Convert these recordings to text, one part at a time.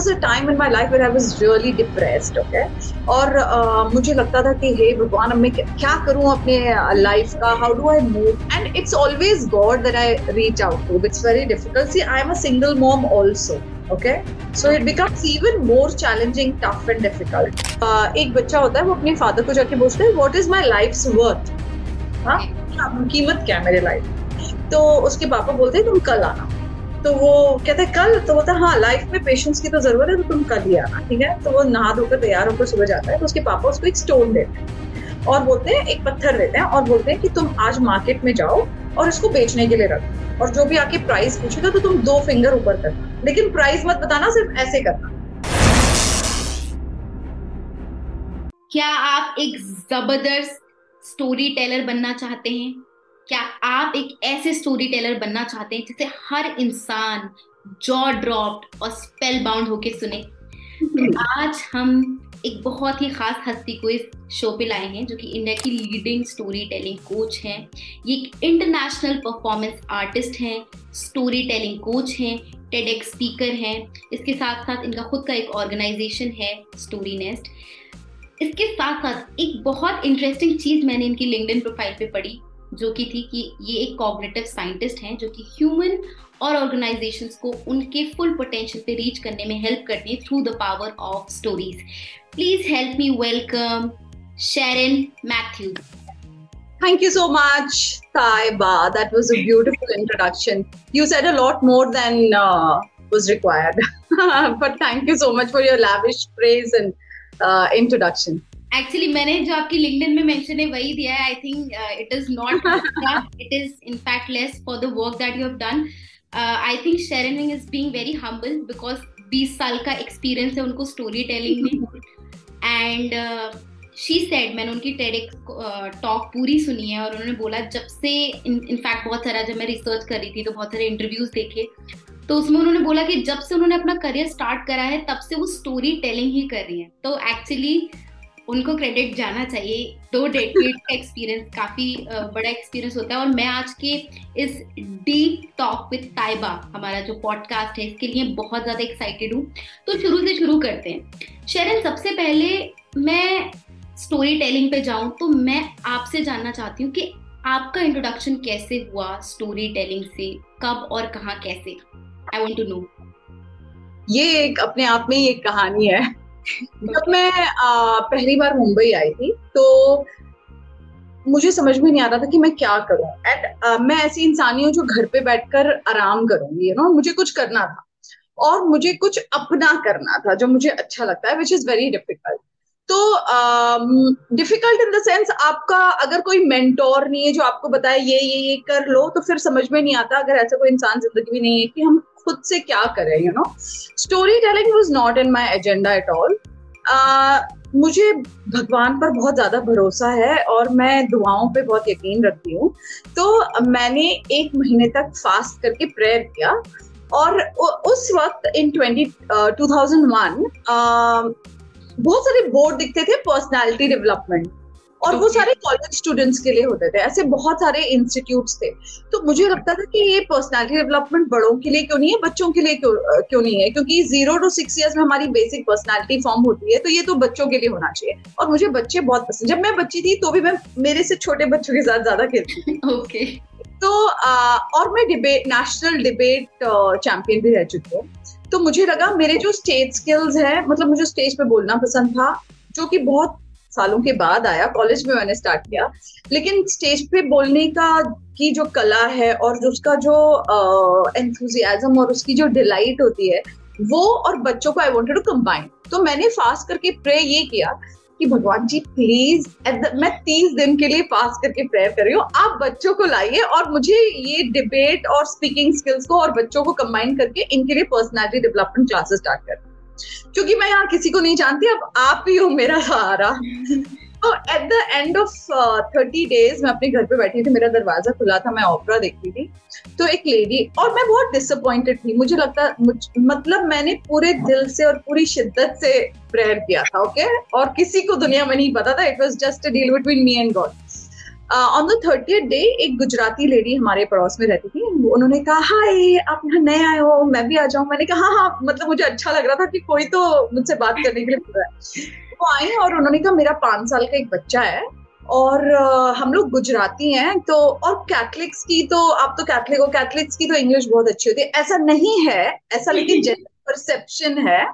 was a time in my life where I was really okay? और uh, मुझे लगता था कि हे भगवान अब मैं क्या करूँ अपने लाइफ का? How do I move and it's always God that I reach out to it's very difficult see I am a single mom okay? So it becomes even more challenging tough and difficult. uh, एक बच्चा होता है वो अपने father को जाके पूछता है what is my life worth हाँ? कीमत क्या है मेरे लाइफ तो उसके पापा बोलते हैं तुम कल आना। तो वो कहते हैं, कल तो बोलता है लाइफ में पेशेंस की तो ज़रूरत है तो तुम कल ही आना, ठीक है? तो वो नहा धोकर तैयार होकर सुबह जाता है तो उसके पापा उसको एक स्टोन देते हैं और बोलते हैं, एक पत्थर देते हैं और बोलते हैं कि तुम आज मार्केट में जाओ और इसको बेचने के लिए रखो और जो भी आके प्राइस पूछेगा तो तुम दो फिंगर ऊपर करना लेकिन प्राइस मत बताना, सिर्फ़ ऐसे करना। क्या आप एक ज़बरदस्त स्टोरी टेलर बनना चाहते हैं? क्या आप एक ऐसे स्टोरी टेलर बनना चाहते हैं जिसे हर इंसान जॉ ड्रॉप्ड और स्पेल बाउंड होके सुने? तो आज हम एक बहुत ही खास हस्ती को इस शो पे लाए हैं जो कि इंडिया की लीडिंग स्टोरी टेलिंग कोच हैं। ये एक इंटरनेशनल परफॉर्मेंस आर्टिस्ट हैं स्टोरी टेलिंग कोच हैं टेड स्पीकर हैं। इसके साथ साथ इनका खुद का एक ऑर्गेनाइजेशन है स्टोरी नेस्ट इसके साथ साथ एक बहुत इंटरेस्टिंग चीज़ मैंने इनकी लिंक्डइन प्रोफ़ाइल पे पढ़ी। जो कि थी कि ये एक कॉग्नेटिव साइंटिस्ट हैं जो कि ह्यूमन और ऑर्गेनाइजेशंस को उनके फुल पोटेंशियल पे रीच करने में हेल्प करती है through the power of stories please help me welcome Sharon Mathew Thank you so much, Taiba. That was a beautiful introduction. You said a lot more than uh, was required. but thank you so much for your lavish praise and uh, introduction. Actually मैंने जो आपकी LinkedIn में mention है वही दिया है. I think it is not it is in fact less for the work that you have done I think Sharon Wing is being very humble because 20 साल का एक्सपीरियंस है उनको स्टोरी टेलिंग में एंड शी सेड मैंने उनकी टेडिक talk uh, पूरी सुनी है और उन्होंने बोला जब से इनफैक्ट बहुत सारा जब मैं रिसर्च कर रही थी तो बहुत सारे इंटरव्यूज़ देखे तो उसमें उन्होंने बोला कि जब से उन्होंने अपना करियर स्टार्ट करा है तब से वो स्टोरी टेलिंग ही कर रही है. तो एक्चुअली उनको क्रेडिट जाना चाहिए। दो डेकेड का एक्सपीरियंस काफ़ी बड़ा एक्सपीरियंस होता है। और मैं आज के इस डीप टॉक विद ताइबा हमारा जो पॉडकास्ट है, इसके लिए बहुत ज़्यादा एक्साइटेड हूँ। तो शुरू से शुरू करते हैं। शरण, सबसे पहले मैं स्टोरी टेलिंग पे जाऊँ तो मैं आपसे जानना चाहती हूँ कि आपका इंट्रोडक्शन कैसे हुआ स्टोरी टेलिंग से? कब और कहा कैसे? आई वॉन्ट टू नो ये एक अपने आप में ही एक कहानी है। जब मैं आ, पहली बार मुंबई आई थी तो मुझे समझ में नहीं आ रहा था कि मैं क्या करूँ। एंड मैं ऐसी इंसानी हूँ जो घर पे बैठकर आराम करूँगी यू नो मुझे कुछ करना था। और मुझे कुछ अपना करना था जो मुझे अच्छा लगता है विच इज़ वेरी डिफ़िकल्ट तो डिफ़िकल्ट इन द सेंस आपका अगर कोई मेंटोर नहीं है जो आपको बताए, ये ये ये कर लो तो फिर समझ में नहीं आता अगर ऐसा कोई इंसान ज़िंदगी में नहीं है कि हम खुद से क्या करें you know story telling was not in my agenda at all मुझे भगवान पर बहुत ज़्यादा भरोसा है और मैं दुआओं पे बहुत यकीन रखती हूँ। तो मैंने एक महीने तक फास्ट करके प्रेयर किया और उस वक्त in twenty two thousand one बहुत सारे बोर्ड दिखते थे पर्सनालिटी डेवलपमेंट और okay. वो सारे कॉलेज स्टूडेंट्स के लिए होते थे। ऐसे बहुत सारे इंस्टीट्यूट्स थे। तो मुझे लगता था कि ये पर्सनालिटी डेवलपमेंट बड़ों के लिए क्यों नहीं है बच्चों के लिए क्यों क्यों नहीं है? क्योंकि ज़ीरो टू सिक्स ईयर्स में हमारी बेसिक पर्सनालिटी फॉर्म होती है तो ये तो बच्चों के लिए होना चाहिए। और मुझे बच्चे बहुत पसंद जब मैं बच्ची थी तो भी मैं मेरे से छोटे बच्चों के साथ ज़्यादा खेलती थी। ओके तो आ, और मैं डिबेट नेशनल डिबेट चैंपियन भी रह चुकी हूँ। तो मुझे लगा मेरे जो स्टेज स्किल्स है मतलब मुझे स्टेज पे बोलना पसंद था, जो कि बहुत सालों के बाद आया कॉलेज में मैंने स्टार्ट किया। लेकिन स्टेज पे बोलने का, की जो कला है और उसका जो एंथुजियाजम और उसकी जो डिलाइट होती है, वो और बच्चों को आई वॉन्टेड टू कंबाइन तो मैंने फास्ट करके प्रे ये किया कि भगवान जी प्लीज़ मैं तीस दिन के लिए पास करके प्रेयर कर रही हूँ। आप बच्चों को लाइए और मुझे ये डिबेट और स्पीकिंग स्किल्स को और बच्चों को कंबाइन करके इनके लिए पर्सनैलिटी डेवलपमेंट क्लासेस स्टार्ट कर क्योंकि मैं यहाँ किसी को नहीं जानती, अब आप ही हो मेरा सहारा। तो at the end of thirty days मैं अपने घर पे बैठी थी, मेरा दरवाज़ा खुला था, मैं देखती थी। तो एक लेडी और मैं बहुत डिसअपॉइंटेड थी। मुझे लगता मतलब मैंने पूरे दिल से और पूरी शिद्दत से प्रेयर किया था ओके okay? और किसी को दुनिया में नहीं पता था it was just a deal between me and God on the thirty day एक गुजराती लेडी हमारे पड़ोस में रहती थी। उन्होंने कहा, हाय, आप यहाँ नए आए हो, मैं भी आ जाऊँ। मैंने कहा हाँ हाँ मतलब मुझे अच्छा लग रहा था कि कोई तो मुझसे बात करने के लिए बोल रहा है। वो आई और उन्होंने कहा मेरा पाँच साल का एक बच्चा है और हम लोग गुजराती हैं तो और कैथलिक्स की तो आप तो कैथलिक हो कैथलिक्स की तो इंग्लिश बहुत अच्छी होती है। ऐसा नहीं है ऐसा लेकिन जनरल परसेप्शन है।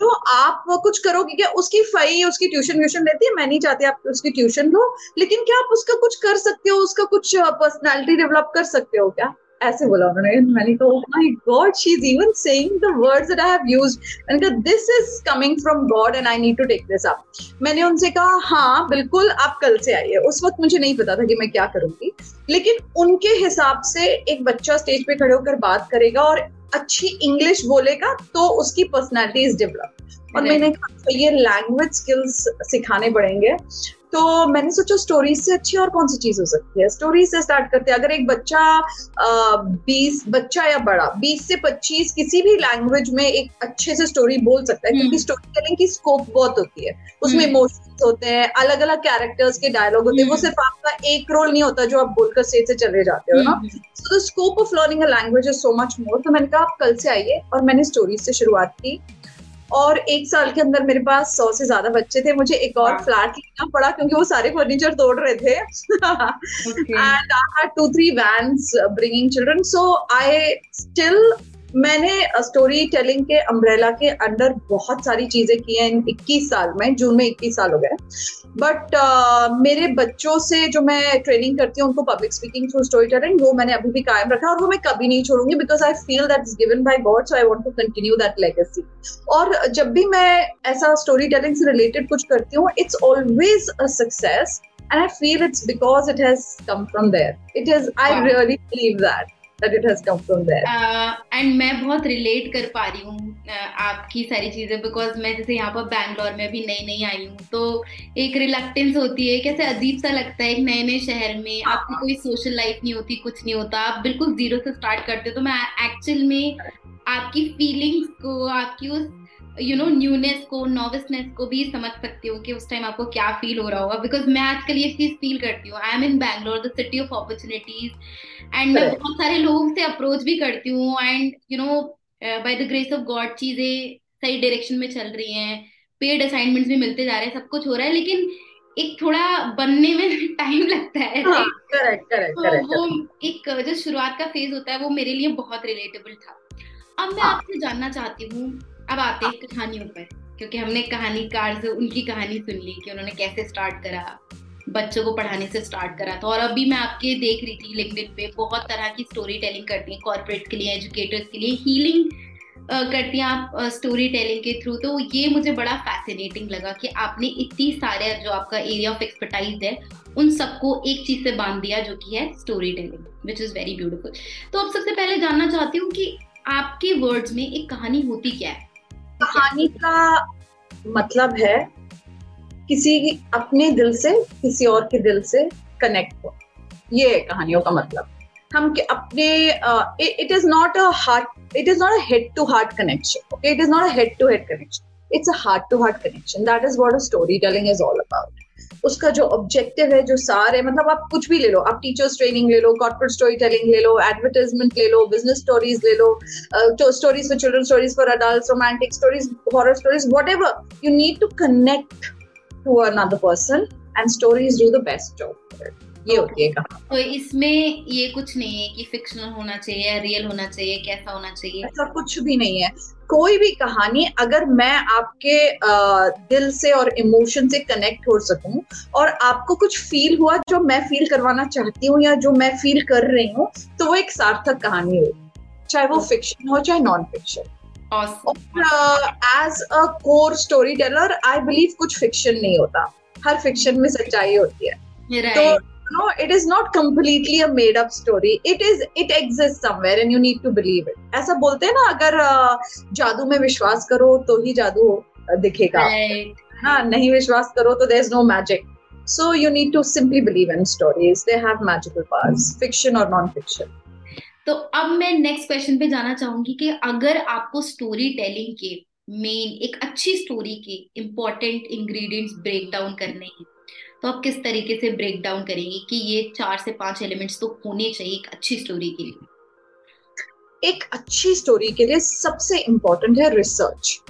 तो आप कुछ करोगे क्या? उसकी फई उसकी ट्यूशन व्यूशन लेती है मैं नहीं चाहती आप उसकी ट्यूशन लो लेकिन क्या आप उसका कुछ कर सकते हो उसका कुछ पर्सनैलिटी डेवलप कर सकते हो क्या? ऐसे बोला उन्होंने मैंने कहा my God she is even saying the words that I have used मैंने कहा this is coming from God and I need to take this up मैंने उनसे कहा हाँ बिल्कुल आप कल से आइए. उस वक्त मुझे नहीं पता था कि मैं क्या करूँगी लेकिन उनके हिसाब से एक बच्चा स्टेज पे खड़े होकर बात करेगा और अच्छी इंग्लिश बोलेगा तो उसकी पर्सनैलिटी इज़ डेवलप और मैंने कहा तो ये लैंग्वेज स्किल्स सिखाने पड़ेंगे. तो मैंने सोचा स्टोरीज से अच्छी और कौन सी चीज़ हो सकती है? स्टोरीज से स्टार्ट करते हैं। अगर एक बच्चा बीस बच्चा या बड़ा बीस से पच्चीस किसी भी लैंग्वेज में एक अच्छे से स्टोरी बोल सकता है क्योंकि स्टोरी हम्म। टेलिंग की स्कोप बहुत होती है। उसमें इमोशंस हम्म। होते हैं अलग अलग कैरेक्टर्स के डायलॉग होते हैं। वो हम्म। सिर्फ़ आपका एक रोल नहीं होता जो आप बोलकर स्टेज से चले जाते हो ना? So the scope of learning a language is so much more तो मैंने कहा आप कल से आइए और मैंने स्टोरीज से शुरुआत की। और एक साल के अंदर मेरे पास सौ से ज़्यादा बच्चे थे। मुझे एक और फ्लैट लेना पड़ा क्योंकि वो सारे फर्नीचर तोड़ रहे थे। And I had two three vans bringing children so I still मैंने स्टोरी टेलिंग के अम्ब्रेला के अंडर बहुत सारी चीज़ें की हैं इन 21 साल में जून में 21 साल हो गए बट uh, मेरे बच्चों से जो मैं ट्रेनिंग करती हूँ उनको public speaking through story telling वो मैंने अभी भी कायम रखा और वो मैं कभी नहीं छोड़ूँगी because I feel that is given by God so I want to continue that legacy और जब भी मैं ऐसा स्टोरी टेलिंग से रिलेटेड कुछ करती हूँ it's always a success and I feel it's because it has come from there. It is, I really believe that. That it has come from there. Uh, and मैं बहुत relate कर पा रही हूँ uh, आपकी सारी चीज़ें बिकॉज़ मैं जैसे यहाँ पर बैंगलोर में अभी नई नई आई हूँ तो एक रिलक्टेंस होती है कैसे अजीब सा लगता है एक नए नए शहर में हाँ। आपकी कोई सोशल लाइफ नहीं होती कुछ नहीं होता आप बिल्कुल ज़ीरो से स्टार्ट करते हो तो मैं एक्चुअल में आपकी फीलिंग्स को आपकी उस यू नो न्यूनेस को नॉविसनेस को भी समझ सकती हूँ कि उस टाइम आपको क्या फील हो रहा होगा बिकॉज़ मैं आजकल ये चीज़ फील करती हूँ. I am in Bangalore the city of opportunities and मैं बहुत सारे लोगों से अप्रोच भी करती हूँ and you know by the grace of God चीज़ें सही डायरेक्शन में चल रही हैं. पेड असाइनमेंट्स भी मिलते जा रहे हैं सब कुछ हो रहा है लेकिन एक थोड़ा बनने में टाइम लगता है हाँ, correct, correct, तो correct, वो एक जो शुरुआत का फ़ेज़ होता है वो मेरे लिए बहुत रिलेटेबल था. अब मैं हाँ. आपसे जानना चाहती हूँ अब आते हैं कहानियों पर क्योंकि हमने कहानीकार से उनकी कहानी सुन ली कि उन्होंने कैसे स्टार्ट करा, बच्चों को पढ़ाने से स्टार्ट करा था। और अभी मैं आपके देख रही थी लिंक्डइन पे बहुत तरह की स्टोरी टेलिंग करती हैं कॉर्पोरेट के लिए एजुकेटर्स के लिए हीलिंग करती हैं आप स्टोरी टेलिंग के थ्रू तो ये मुझे बड़ा फैसिनेटिंग लगा कि आपने इतनी सारे, जो आपका एरिया ऑफ़ एक्सपर्टाइज है, उन सबको एक चीज़ से बाँध दिया जो कि है story telling which is very beautiful तो अब सबसे पहले जानना चाहती हूँ कि आपके वर्ड्स में एक कहानी होती क्या है? कहानी का मतलब है किसी अपने दिल से, किसी और के दिल से कनेक्ट हो। ये है कहानियों का मतलब। हम अपने it is not a heart it is not a head to heart connection okay it is not a head to head connection it's a heart to heart connection that is what a story telling is all about उसका जो objective है जो सार है मतलब आप कुछ भी ले लो आप टीचर्स ट्रेनिंग ले लो कॉर्पोरेट स्टोरी टेलिंग ले लो एडवर्टाइजमेंट ले लो बिज़नेस स्टोरीज ले लो stories for children stories for adult romantic stories horror stories whatever you need to connect to another person and stories do the best job ये होती है कहानी। तो इसमें ये कुछ नहीं है कि फिक्शनल होना चाहिए या रियल होना चाहिए कैसा होना चाहिए? ऐसा कुछ भी नहीं है। कोई भी कहानी अगर मैं आपके आ, दिल से और इमोशन से कनेक्ट हो सकूँ और आपको कुछ फील हुआ जो मैं फील करवाना चाहती हूँ या जो मैं फील कर रही हूँ तो वो एक सार्थक कहानी हो चाहे वो फिक्शन हो चाहे नॉन फिक्शन और as a core story teller I believe कुछ फिक्शन नहीं होता। हर फिक्शन में सच्चाई होती है। Right. तो no it is not completely a made up story it is it exists somewhere and you need to believe it ऐसा बोलते हैं ना अगर जादू में विश्वास करो तो ही जादू दिखेगा right. हाँ नहीं विश्वास करो तो there is no magic so you need to simply believe in stories they have magical powers fiction or non fiction तो अब मैं नेक्स्ट क्वेश्चन पे जाना चाहूँगी कि अगर आपको स्टोरी टेलिंग के मेन एक अच्छी स्टोरी के इंपॉर्टेंट इंग्रेडिएंट्स ब्रेक डाउन करने हैं तो आप किस तरीके से ब्रेक डाउन करेंगे कि ये चार से पाँच एलिमेंट्स तो होने चाहिए एक अच्छी स्टोरी के लिए? एक अच्छी स्टोरी के लिए सबसे इंपॉर्टेंट है रिसर्च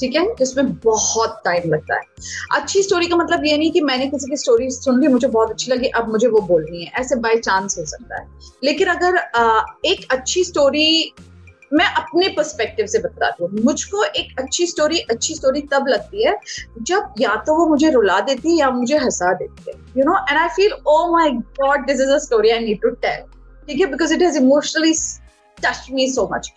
ठीक है? जिसमें बहुत टाइम लगता है। अच्छी स्टोरी का मतलब ये नहीं कि मैंने किसी की स्टोरी सुन ली, मुझे बहुत अच्छी लगी, अब मुझे वो बोलनी है। ऐसे बाय चांस हो सकता है। लेकिन अगर एक अच्छी स्टोरी मैं अपने पर्सपेक्टिव से बताती हूँ। मुझको एक अच्छी स्टोरी अच्छी स्टोरी तब लगती है जब या तो वो मुझे रुला देती है या मुझे हंसा देती है you know and I feel oh my God this is a story I need to tell ठीक है? Because it has emotionally touch me so much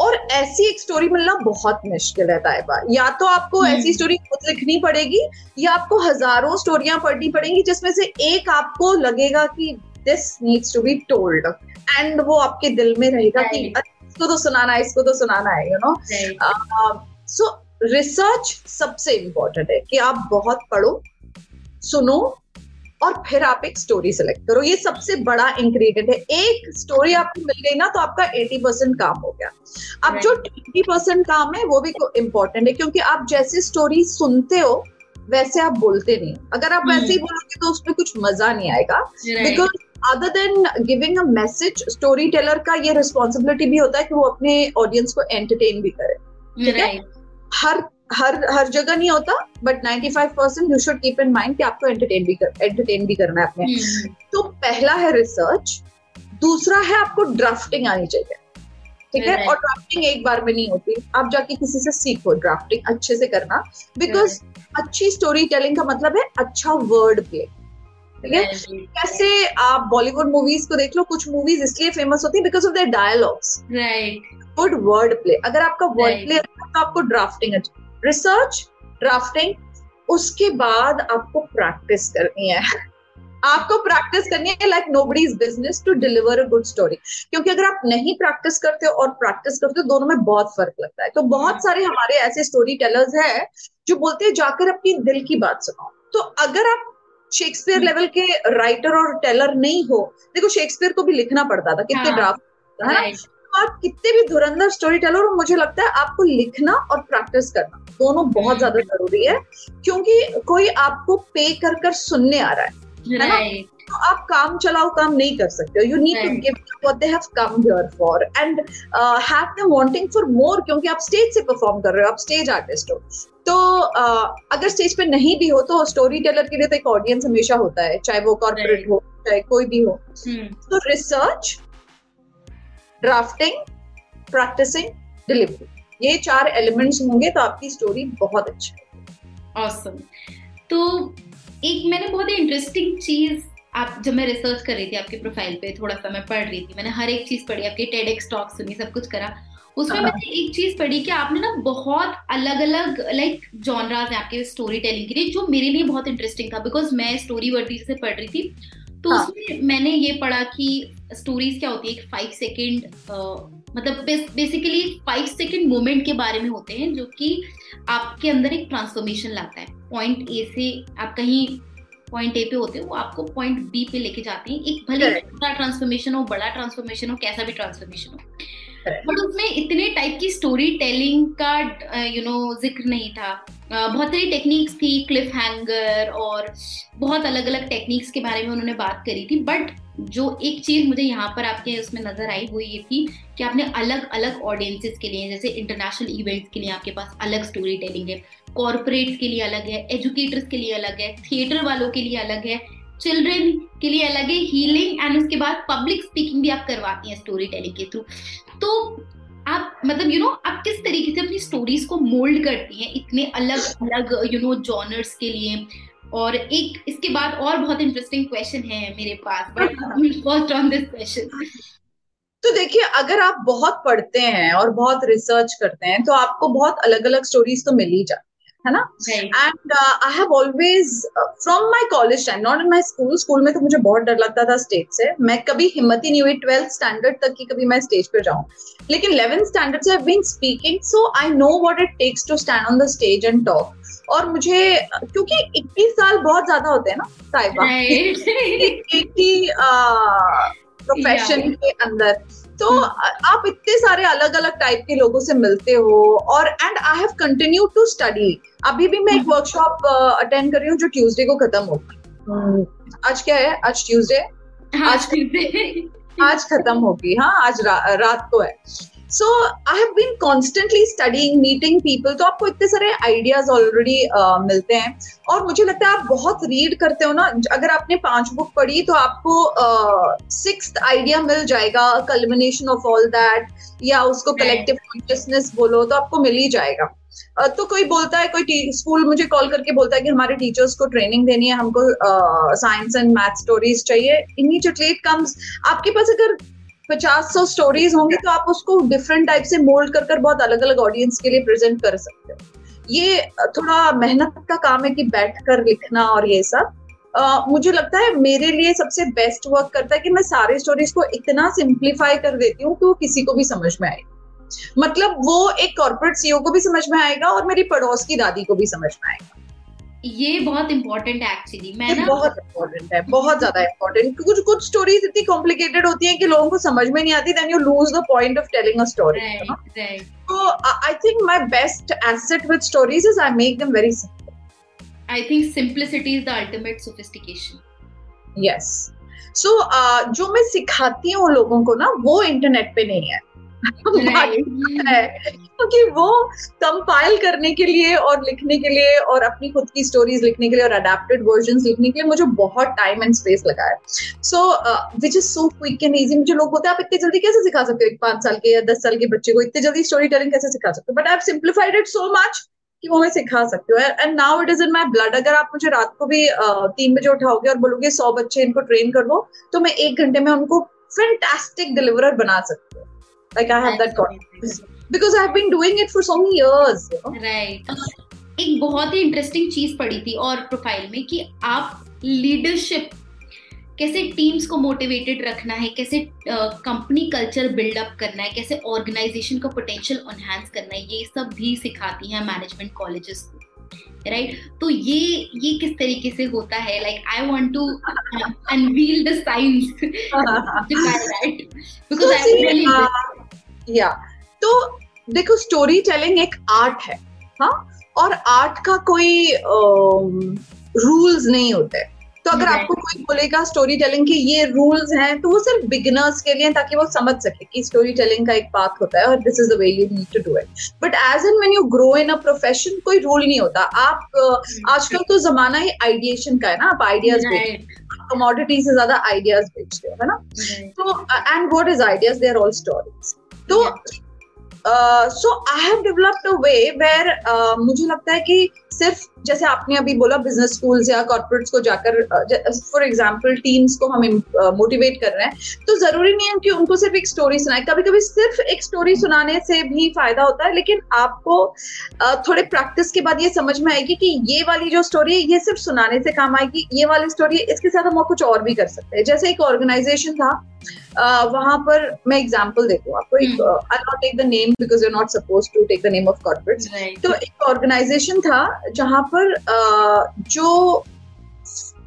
और ऐसी एक स्टोरी मिलना बहुत मुश्किल है ताइबा या तो आपको hmm. ऐसी स्टोरी खुद लिखनी पड़ेगी या आपको हज़ारों स्टोरियाँ पढ़नी पड़ेंगी जिसमें से एक आपको लगेगा कि this needs to be told and वो आपके दिल में रहेगा right. कि इसको तो सुनाना है इसको तो सुनाना है यू नो सो रिसर्च सबसे इंपॉर्टेंट है कि आप बहुत पढ़ो सुनो और फिर आप एक स्टोरी सेलेक्ट करो। ये सबसे बड़ा इंग्रेडिएंट है। एक स्टोरी आपको मिल गई ना तो आपका 80 परसेंट काम हो गया। अब जो 20 परसेंट काम है वो भी इम्पोर्टेंट है क्योंकि आप जैसे स्टोरी सुनते हो वैसे आप बोलते नहीं। अगर आप वैसे ही hmm. बोलोगे तो उसमें कुछ मज़ा नहीं आएगा। Because other than giving a message story teller का ये रिस्पॉन्सिबिलिटी भी होता है कि वो अपने ऑडियंस को एंटरटेन भी करे। ठीक है? हर हर हर जगह नहीं होता but 95 percent you should keep in mind कि आपको एंटरटेन भी कर एंटरटेन भी करना है अपने। Hmm. तो पहला है रिसर्च दूसरा है आपको ड्राफ्टिंग आनी चाहिए। ठीक है? और ड्राफ्टिंग एक बार में नहीं होती। आप जाके किसी से सीखो ड्राफ्टिंग अच्छे से करना। बिकॉज़ अच्छी स्टोरी टेलिंग का मतलब है अच्छा वर्ड प्ले ठीक है? कैसे आप बॉलीवुड मूवीज़ को देख लो कुछ मूवीज़ इसलिए फ़ेमस होती है because of their dialogues right good word play अगर आपका वर्ड प्ले तो आपको ड्राफ्टिंग अच्छा। रिसर्च ड्राफ्टिंग उसके बाद आपको प्रैक्टिस करनी है। आपको प्रैक्टिस करनी है like nobody business to deliver a good story क्योंकि अगर आप नहीं प्रैक्टिस करते हो और प्रैक्टिस करते हो दोनों में बहुत फ़र्क लगता है। तो बहुत hmm. सारे हमारे ऐसे स्टोरी टेलर्स है जो बोलते हैं जाकर अपनी दिल की बात सुनाओ। तो अगर आप शेक्सपियर लेवल hmm. के राइटर और टेलर नहीं हो देखो शेक्सपियर को भी लिखना पड़ता था कितने ड्राफ्ट हाँ, है तो आप कितने भी धुरंधर स्टोरी टेलर हो मुझे लगता है आपको लिखना और प्रैक्टिस करना दोनों बहुत hmm. ज़्यादा ज़रूरी है क्योंकि कोई आपको पे कर कर सुनने आ रहा है right. तो आप काम चलाओ काम नहीं कर सकते you need to give what they have come here for and have them wanting for more क्योंकि आप स्टेज से परफॉर्म कर रहे हो आप स्टेज आर्टिस्ट हो तो uh, अगर स्टेज पे नहीं भी हो तो स्टोरी टेलर के लिए तो एक ऑडियंस हमेशा होता है चाहे वो कॉर्पोरेट हो चाहे कोई भी हो hmm. तो रिसर्च ड्राफ्टिंग प्रैक्टिसिंग डिलीवरी ये चार एलिमेंट्स होंगे तो आपकी स्टोरी बहुत अच्छी awesome. तो एक मैंने बहुत ही इंटरेस्टिंग चीज़ आप जब मैं रिसर्च कर रही थी आपके प्रोफ़ाइल पे थोड़ा सा मैं पढ़ रही थी मैंने हर एक चीज़ पढ़ी आपके टेडेक्स टॉक सुनी सब कुछ करा उसमें हाँ। मैंने एक चीज़ पढ़ी कि आपने ना बहुत अलग अलग लाइक जॉनराज है आपके स्टोरी टेलिंग के लिए जो मेरे लिए बहुत इंटरेस्टिंग था बिकॉज़ मैं स्टोरी वर्दी से पढ़ रही थी। तो हाँ. उसमें मैंने ये पढ़ा कि स्टोरीज क्या होती है एक फाइव सेकेंड मतलब बेसिकली फाइव सेकेंड मोमेंट के बारे में होते हैं जो कि आपके अंदर एक ट्रांसफॉर्मेशन लाता है। पॉइंट ए से आप कहीं पॉइंट ए पे होते हो वो आपको पॉइंट बी पे लेके जाते हैं। एक भले छोटा ट्रांसफॉर्मेशन हो बड़ा ट्रांसफॉर्मेशन हो कैसा भी ट्रांसफॉर्मेशन हो। बट उसमें इतने टाइप की स्टोरी टेलिंग का यू नो ज़िक्र नहीं था। बहुत सारी टेक्निक्स थी क्लिफ हैंगर और बहुत अलग अलग टेक्निक्स के बारे में उन्होंने बात करी थी। बट जो एक चीज़ मुझे यहाँ पर आपके उसमें नज़र आई वो ये थी कि आपने अलग अलग ऑडियंसेस के लिए, जैसे इंटरनेशनल इवेंट्स के लिए आपके पास अलग स्टोरी टेलिंग है। कॉरपोरेट्स के लिए अलग है एजुकेटर्स के लिए अलग है थिएटर वालों के लिए अलग है चिल्ड्रेन के लिए अलग है हीलिंग एंड उसके बाद पब्लिक स्पीकिंग भी आप करवाती हैं स्टोरी टेलिंग के थ्रू तो आप मतलब यू you नो know, आप किस तरीके से अपनी स्टोरीज को मोल्ड करती हैं इतने अलग अलग यू नो जॉनर्स के लिए? और एक इसके बाद और बहुत इंटरेस्टिंग क्वेश्चन है मेरे पास but first on this question तो देखिए अगर आप बहुत पढ़ते हैं और बहुत रिसर्च करते हैं तो आपको बहुत अलग अलग स्टोरीज तो मिल ही जाती है ना? And I have always from my college time not in my school school में तो मुझे बहुत डर लगता था स्टेज से। मैं कभी हिम्मत ही नहीं हुई ट्वेल्थ स्टैंडर्ड तक की कभी मैं स्टेज पे जाऊँ। लेकिन इलेवेंथ स्टैंडर्ड से I been speaking so I know what it takes to stand on the stage and talk और मुझे क्योंकि 21 साल बहुत ज़्यादा होते हैं ना साहिबा। प्रोफेशन के अंदर। तो. आप इतने सारे अलग अलग टाइप के लोगों से मिलते हो और and I have continue to study अभी भी मैं एक वर्कशॉप अटेंड कर रही हूँ जो ट्यूसडे को खत्म होगी हम्म, आज क्या है? आज ट्यूसडे हाँ, आज ट्यूसडे आज खत्म होगी हाँ आज रा, रात को है। So I have been constantly studying meeting people तो आपको इतने सारे आइडियाज़ ऑलरेडी uh, मिलते हैं। और मुझे लगता है आप बहुत रीड करते हो ना। अगर आपने पाँच बुक पढ़ी तो आपको सिक्स uh, आइडिया मिल जाएगा कल्मिनेशन ऑफ़ ऑल दैट या उसको कलेक्टिव कॉन्शियसनेस बोलो तो आपको मिल ही जाएगा। तो कोई बोलता है, कोई स्कूल मुझे कॉल करके बोलता है कि हमारे टीचर्स को ट्रेनिंग देनी है, हमको साइंस एंड मैथ स्टोरीज चाहिए। इमीडिएटली इट कम्स, आपके पास अगर पचास सौ स्टोरीज होंगी तो आप उसको डिफरेंट टाइप से मोल्ड कर कर बहुत अलग अलग ऑडियंस के लिए प्रेजेंट कर सकते हो। ये थोड़ा मेहनत का काम है कि बैठ कर लिखना और ये सब। मुझे लगता है मेरे लिए सबसे बेस्ट वर्क करता है कि मैं सारे स्टोरीज को इतना सिंप्लीफाई कर देती हूँ कि वो किसी को भी समझ में आए। मतलब वो एक कॉर्पोरेट सीईओ को भी समझ में आएगा और मेरी पड़ोस की दादी को भी समझ में आएगा। ये बहुत इंपॉर्टेंट है एक्चुअली मैं ना बहुत इंपॉर्टेंट है बहुत ज़्यादा इंपॉर्टेंट कुछ कुछ स्टोरीज इतनी कॉम्प्लिकेटेड होती हैं कि लोगों को समझ में नहीं आती then you lose the point of telling a story तो I think my best asset with stories is I make them very simple I think simplicity is the ultimate sophistication yes so जो मैं सिखाती हूँ लोगों को ना वो internet पे नहीं है। क्योंकि वो कंपाइल करने के लिए और लिखने के लिए और अपनी खुद की स्टोरीज लिखने के लिए और अडेप्टेड वर्जन लिखने के लिए मुझे बहुत टाइम एंड स्पेस लगा है। So which is so quick and easy मुझे लोग बोलते हैं आप इतनी जल्दी कैसे सिखा सकते हो एक पाँच साल के या दस साल के बच्चे को? इतनी जल्दी स्टोरी टेलिंग कैसे सिखा सकते हो? But I simplified it so much कि वो मैं सिखा सकती हूँ। And now it is in my blood अगर आप मुझे रात को भी uh, तीन बजे उठाओगे और बोलोगे सौ बच्चे इनको ट्रेन कर दो तो मैं एक घंटे में उनको फैंटास्टिक डिलीवरर बना सकती हूँ। Like I have that confidence because I've been doing it for so many years. You know? Right. एक बहुत ही इंटरेस्टिंग चीज़ पढ़ी थी और प्रोफ़ाइल में कि आप लीडरशिप कैसे टीम्स को मोटिवेटेड रखना है कैसे कंपनी कल्चर बिल्डअप करना है कैसे ऑर्गेनाइजेशन का पोटेंशियल एनहांस करना है ये सब भी सिखाती हैं मैनेजमेंट कॉलेजेस को राइट right? तो ये ये किस तरीके से होता है? Like I want to unveil the science because I really या तो देखो स्टोरी टेलिंग एक आर्ट है हाँ? और आर्ट का कोई रूल्स नहीं होते। तो अगर आपको कोई बोलेगा स्टोरी टेलिंग के ये रूल्स हैं तो वो सिर्फ़ बिगिनर्स के लिए ताकि वो समझ सके कि स्टोरी टेलिंग का एक पाथ होता है और this is the way you need to do it but as an when you grow in a profession कोई रूल नहीं होता। आप आजकल तो जमाना ही आइडिएशन का है ना आप आइडियाज़ कमोडिटी से ज़्यादा आइडियाज़ बेचते हो है ना? तो and what is ideas they are all stories तो so I have developed a way where मुझे लगता है कि सिर्फ़ जैसे आपने अभी बोला बिज़नेस स्कूल्स या कॉर्पोरेट्स को जाकर फॉर एग्जांपल टीम्स को हम मोटिवेट कर रहे हैं तो ज़रूरी नहीं है कि उनको सिर्फ़ एक स्टोरी सुनाए। कभी कभी सिर्फ़ एक स्टोरी सुनाने से भी फ़ायदा होता है लेकिन आपको थोड़े प्रैक्टिस के बाद ये समझ में आएगी कि ये वाली जो स्टोरी है ये सिर्फ़ सुनाने से काम आएगी ये वाली स्टोरी है इसके साथ हम और कुछ और भी कर सकते हैं। जैसे एक ऑर्गेनाइजेशन था uh, वहाँ पर मैं एग्ज़ाम्पल देती हूँ आपको एक I not take the name because you not suppose to take the name of corporates तो एक ऑर्गेनाइजेशन था जहाँ पर जो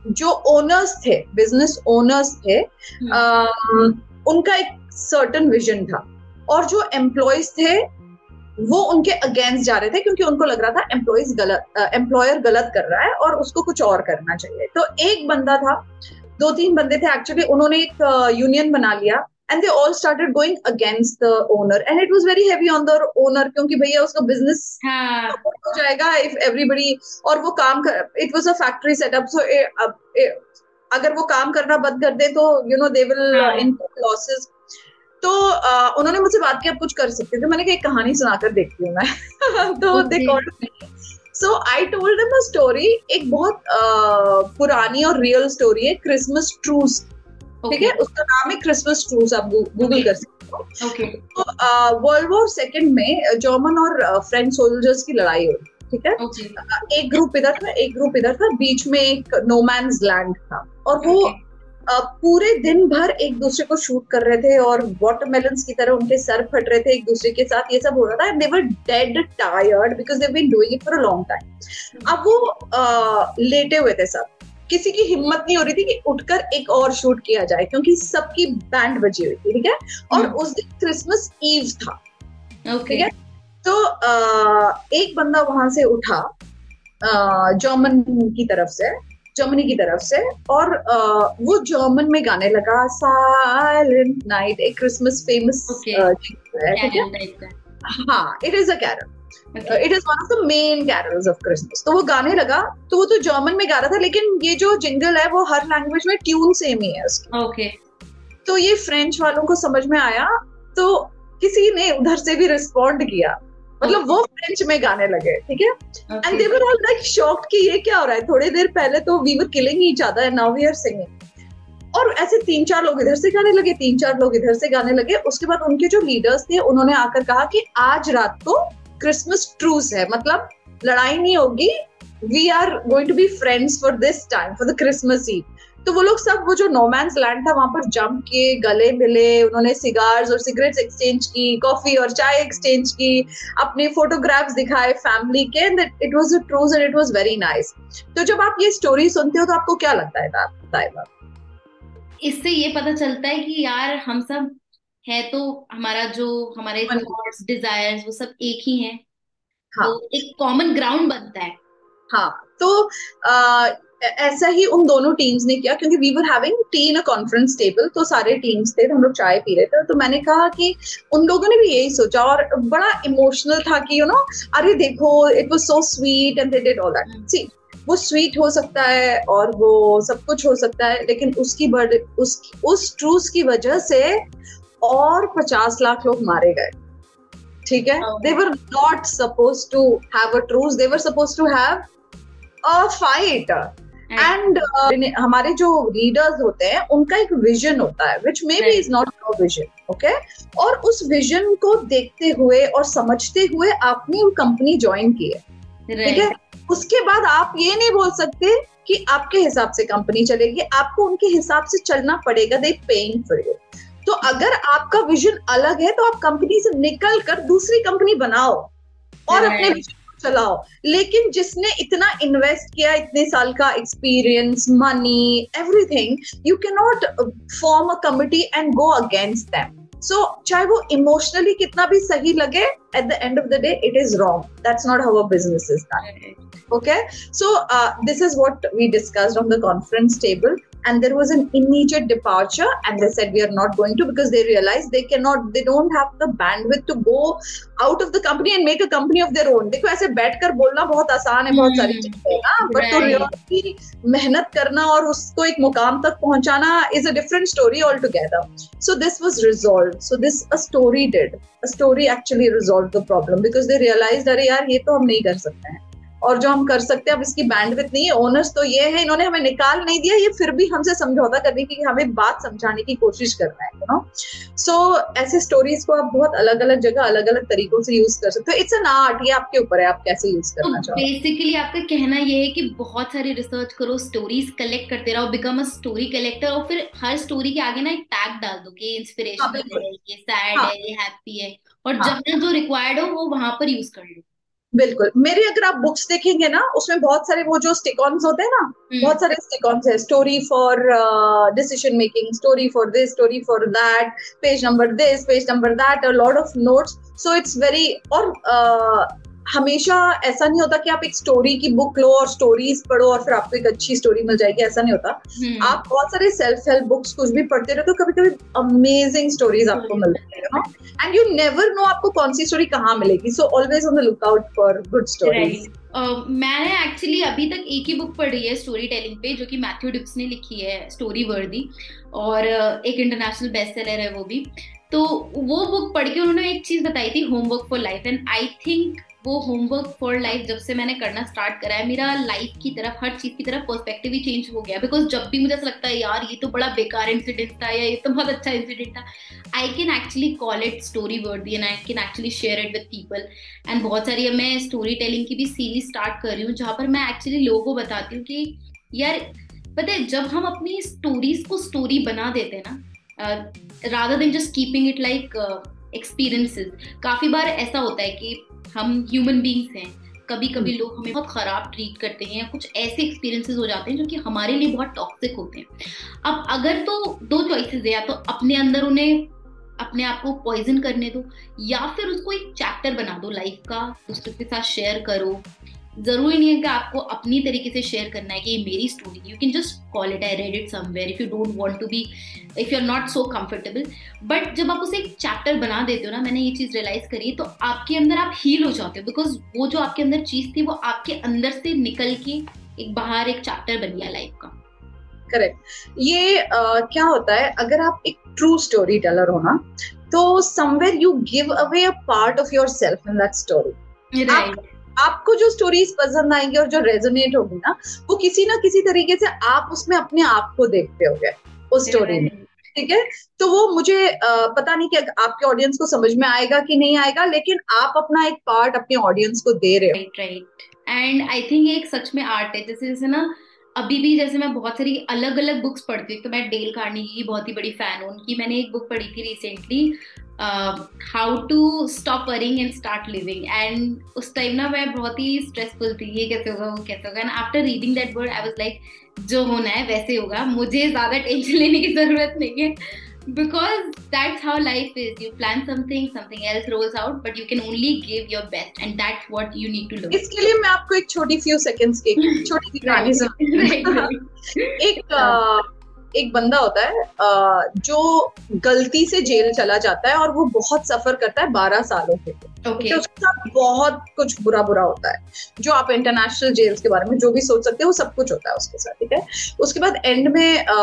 जो ओनर्स थे बिज़नेस ओनर्स थे uh, उनका एक सर्टन विजन था। और जो एम्प्लॉयज़ थे वो उनके अगेंस्ट जा रहे थे क्योंकि उनको लग रहा था एम्प्लॉयज़ गलत एम्प्लॉयर गलत कर रहा है और उसको कुछ और करना चाहिए। तो एक बंदा था दो तीन बंदे थे एक्चुअली उन्होंने एक यूनियन बना लिया। And they all started going against the owner and it was very heavy on the owner क्योंकि भैया उसका बिज़नेस हाँ. हो जाएगा इफ़ एवरीबडी और वो काम कर it was a factory setup so अगर वो काम करना बंद कर दे तो you know they will input losses तो uh, उन्होंने मुझसे बात की आप कुछ कर सकते थे। मैंने कहा एक कहानी सुनाकर देखती हूँ मैं। तो they called so I told them a story एक बहुत uh, पुरानी और रियल स्टोरी है क्रिसमस ट्रूस ठीक है? उसका नाम है क्रिसमस ट्रूस आप गूगल कर सकते हो। तो वर्ल्ड वॉर सेकेंड में जर्मन और फ्रेंच सोल्जर्स की लड़ाई हुई ठीक है? Okay. एक ग्रुप इधर था एक ग्रुप इधर था बीच में एक नोमैन्स लैंड था। और वो okay. पूरे दिन भर एक दूसरे को शूट कर रहे थे और वाटरमेलन की तरह उनके सर फट रहे थे एक दूसरे के साथ। ये सब हो रहा था they were dead tired because they been doing it for a long time अब वो लेटे हुए थे सब। किसी की हिम्मत नहीं हो रही थी कि उठकर एक और शूट किया जाए क्योंकि सबकी बैंड बजी हुई थी ठीक है? और hmm. उस दिन क्रिसमस ईव था ठीक है? तो आ, एक बंदा वहाँ से उठा जर्मन की तरफ़ से जर्मनी की तरफ़ से और वो जर्मन में गाने लगा साइलेंट नाइट एक क्रिसमस फ़ेमस ठीक है? हाँ it is a carol it is one of the main carols of Christmas तो वो गाने लगा तो वो तो जर्मन में गा रहा था लेकिन ये जो जिंगल है वो हर लैंग्वेज में ट्यून सेम ही है उसकी। ओके तो ये फ्रेंच वालों को समझ में आया तो किसी ने उधर से भी रिस्पॉन्ड किया। मतलब वो फ्रेंच में गाने लगे ठीक है? And they were all like shocked कि ये क्या हो रहा है? थोड़ी देर पहले तो we were killing each other and now we are singing और ऐसे तीन चार लोग इधर से गाने लगे तीन चार लोग इधर से गाने लगे। उसके बाद उनके जो लीडर्स थे उन्होंने आकर कहा कि आज रात को क्रिसमस ट्रूस है। मतलब लड़ाई नहीं होगी। We are going to be friends for this time for the Christmas eve तो वो लोग सब, वो जो नोमैंस लैंड था, वहाँ पर जंप किए, गले मिले, उन्होंने सिगार्स और सिगरेट्स एक्सचेंज की कॉफ़ी और चाय एक्सचेंज की, अपने फोटोग्राफ्स दिखाए फैमिली के and it was a truce and it was very nice तो जब आप ये स्टोरी सुनते हो तो आपको क्या लगता है ताइबा इससे ये पता चलता है कि यार, हम सब है तो हमारा जो हमारे डिजायर्स वो सब एक ही हैं। हाँ. तो एक कॉमन ग्राउंड बनता है। हाँ तो आ, ऐसा ही उन दोनों टीम्स ने किया क्योंकि we were having tea in a conference table तो सारे टीम्स थे तो हम लोग चाय पी रहे थे तो मैंने कहा कि उन लोगों ने भी यही सोचा और बड़ा इमोशनल था कि यू नो अरे देखो it was so sweet and they did all that see वो स्वीट हो सकता है और वो सब कुछ हो सकता है लेकिन उसकी बर्ड उस उस ट्रूस की वजह से और पचास लाख लोग मारे गए। ठीक है? They were not suppose to have a truce they were suppose to have a fight and हमारे जो लीडर्स होते हैं उनका एक विजन होता है which maybe is not your vision okay और उस विजन को देखते हुए और समझते हुए आपने वो कंपनी ज्वाइन की है ठीक है? उसके बाद आप ये नहीं बोल सकते कि आपके हिसाब से कंपनी चलेगी। आपको उनके हिसाब से चलना पड़ेगा। दे पेइंग फॉर यू तो अगर आपका विजन अलग है तो आप कंपनी से निकल कर दूसरी कंपनी बनाओ और अपने विजन को चलाओ। लेकिन जिसने इतना इन्वेस्ट किया इतने साल का experience money everything you can not form a committee and go against them so चाहे वो इमोशनली कितना भी सही लगे at the end of the day it is wrong that's not how a business is done okay? So uh, this is what we discussed on the conference table. and there was an immediate departure and they said we are not going to because they realized they cannot they don't have the bandwidth to go out of the company and make a company of their own देखो ऐसे बैठकर बोलना बहुत आसान है बहुत सारी चीजें है ना बट तो रियलिटी मेहनत करना और उसको एक मुकाम तक पहुंचाना is a different story all together so this was resolve so this a story did a story actually resolve the problem because they realize अरे यार ये तो हम नहीं कर सकते हैं और जो हम कर सकते हैं अब इसकी बैंडविथ नहीं है ओनर्स तो ये है इन्होंने हमें निकाल नहीं दिया ये फिर भी हमसे समझौता करने की हमें बात समझाने की कोशिश करना है यू नो सो ऐसे स्टोरीज को आप बहुत अलग अलग जगह अलग अलग तरीकों से यूज़ कर सकते हो। इट्स एन आर्ट ये आपके ऊपर है आप कैसे यूज़ करना तो चाहो बेसिकली आपका कहना ये है कि बहुत सारी रिसर्च करो स्टोरीज कलेक्ट करते रहो बिकम अ स्टोरी कलेक्टर और फिर हर स्टोरी के आगे ना एक टैग डाल दो कि इंस्पिरेशन है ये सैड हाँ। है ये हैप्पी है। और हाँ। जब जो रिक्वायर्ड हो वो वहाँ पर यूज़ कर लो। बिल्कुल। मेरे अगर आप बुक्स देखेंगे ना उसमें बहुत सारे वो जो स्टिकॉन्स होते हैं ना हम्म। बहुत सारे स्टिकॉन्स है। Story for decision making story for this story for that page number this page number that a lot of notes so it's very और uh, हमेशा ऐसा नहीं होता कि आप एक स्टोरी की बुक लो और स्टोरीज पढ़ो और फिर आपको एक अच्छी स्टोरी मिल जाएगी ऐसा नहीं होता। हम्म। आप बहुत सारे सेल्फ हेल्प बुक्स कुछ भी पढ़ते रहो तो कभी कभी अमेजिंग स्टोरीज आपको मिलती है एंड यू नेवर नो आपको कौन सी स्टोरी कहाँ मिलेगी so always on the lookout for good stories मैंने एक्चुअली अभी तक एक ही बुक पढ़ी है स्टोरी टेलिंग पे जो कि मैथ्यू डिप्स ने लिखी है स्टोरी वर्दी और uh, एक इंटरनेशनल बेस्ट सेलर है वो भी। तो वो बुक पढ़ के उन्होंने एक चीज़ बताई थी homework for life and I think वो होमवर्क फॉर लाइफ जब से मैंने करना स्टार्ट करा है, मेरा लाइफ की तरफ़, हर चीज़ की तरफ़ पर्सपेक्टिव ही चेंज हो गया। बिकॉज़ जब भी मुझे ऐसा लगता है, यार, ये तो बड़ा बेकार इंसिडेंट था या ये तो बहुत अच्छा इंसिडेंट था I can actually call it story word and I can actually share it with people and बहुत सारी मैं स्टोरी टेलिंग की भी सीरीज़ स्टार्ट कर रही हूँ, जहाँ पर मैं एक्चुअली लोगों को बताती हूँ कि, यार, पता है, जब हम अपनी स्टोरीज को स्टोरी बना देते हैं ना rather than just keeping it like experiences काफ़ी बार ऐसा होता है कि हम ह्यूमन बींग्स हैं कभी कभी हम्म। लोग हमें बहुत खराब ट्रीट करते हैं या कुछ ऐसे एक्सपीरियंसेस हो जाते हैं जो कि हमारे लिए बहुत टॉक्सिक होते हैं अब अगर तो दो चॉइसेस है या तो अपने अंदर उन्हें अपने आप को पॉइजन करने दो या फिर उसको एक चैप्टर बना दो लाइफ का दूसरे के साथ शेयर करो ज़रूरी नहीं है कि आपको अपनी तरीके से शेयर करना है कि ये मेरी story you can just call it I read it somewhere if you don't want to be if you are not so comfortable but जब आप उसे एक चैप्टर बना देते हो ना मैंने ये चीज़ रियलाइज़ करी तो आपके अंदर आप हील हो जाते हो बिकॉज़ वो जो आपके अंदर चीज़ थी वो आपके अंदर से निकल के एक बाहर एक चैप्टर बन गया लाइफ का। करेक्ट ये uh, क्या होता है अगर आप एक ट्रू स्टोरी टेलर हो ना तो somewhere you give away a part of yourself in that story आपको जो स्टोरीज पसंद आएँगी और जो रेजोनेट होगी ना, वो किसी ना किसी तरीके से आप उसमें अपने आप को देखते हो उस स्टोरी में, ठीक है? तो वो मुझे पता नहीं कि आपके ऑडियंस को समझ में आएगा कि नहीं आएगा, लेकिन आप अपना एक पार्ट अपने ऑडियंस को दे रहे हो। Right right and I think एक सच में आर्ट है, जैसे जैसे ना, अभी भी जैसे मैं बहुत सारी अलग अलग बुक्स पढ़ती हूँ तो मैं डेल कार्नी की बहुत ही बड़ी फ़ैन हूँ, उनकी मैंने एक बुक पढ़ी थी recently how to stop worrying and start living and उस टाइम ना मैं बहुत ही स्ट्रेसफुल थी ये कैसे होगा वो कैसे होगा। And after reading that word I was like जो होना है वैसे होगा। मुझे ज़्यादा टेंशन लेने की ज़रूरत नहीं है। Because that's how life is you plan something something else rolls out but you can only give your best and that's what you need to learn इसके लिए मैं आपको एक छोटी फ्यू सेकेंड्स की छोटी सी एक uh, एक बंदा होता है जो गलती से जेल चला जाता है और वो बहुत सफ़र करता है बारह सालों के okay. तो उसके साथ बहुत कुछ बुरा बुरा होता है। जो आप इंटरनेशनल जेल्स के बारे में जो भी सोच सकते हो वो सब कुछ होता है उसके साथ ठीक है? उसके बाद एंड में आ,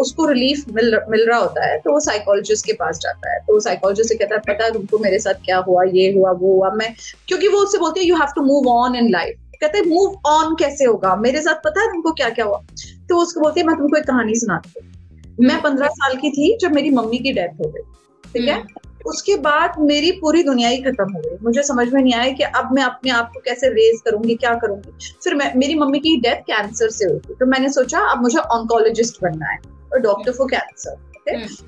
उसको रिलीफ मिल मिल रहा होता है तो वो साइकोलॉजिस्ट के पास जाता है। तो साइकोलॉजिस्ट से कहता है पता है तुमको मेरे साथ क्या हुआ ये हुआ वो हुआ मैं क्योंकि वो उससे बोलती है you have to move on in life कहते हैं मूव ऑन कैसे होगा? मेरे साथ पता है तुमको क्या क्या हुआ? तो उसको बोलती है मैं तुमको एक कहानी सुनाती हूँ। मैं पंद्रह साल की थी जब मेरी मम्मी की डेथ हो गई ठीक है? हम्म। उसके बाद मेरी पूरी दुनिया ही खत्म हो गई। मुझे समझ में नहीं आया कि अब मैं अपने आप को कैसे रेज करूँगी क्या करूँगी? फिर मैं मेरी मम्मी की डेथ कैंसर से हुई तो मैंने सोचा अब मुझे ऑन्कोलॉजिस्ट बनना है और डॉक्टर फॉर कैंसर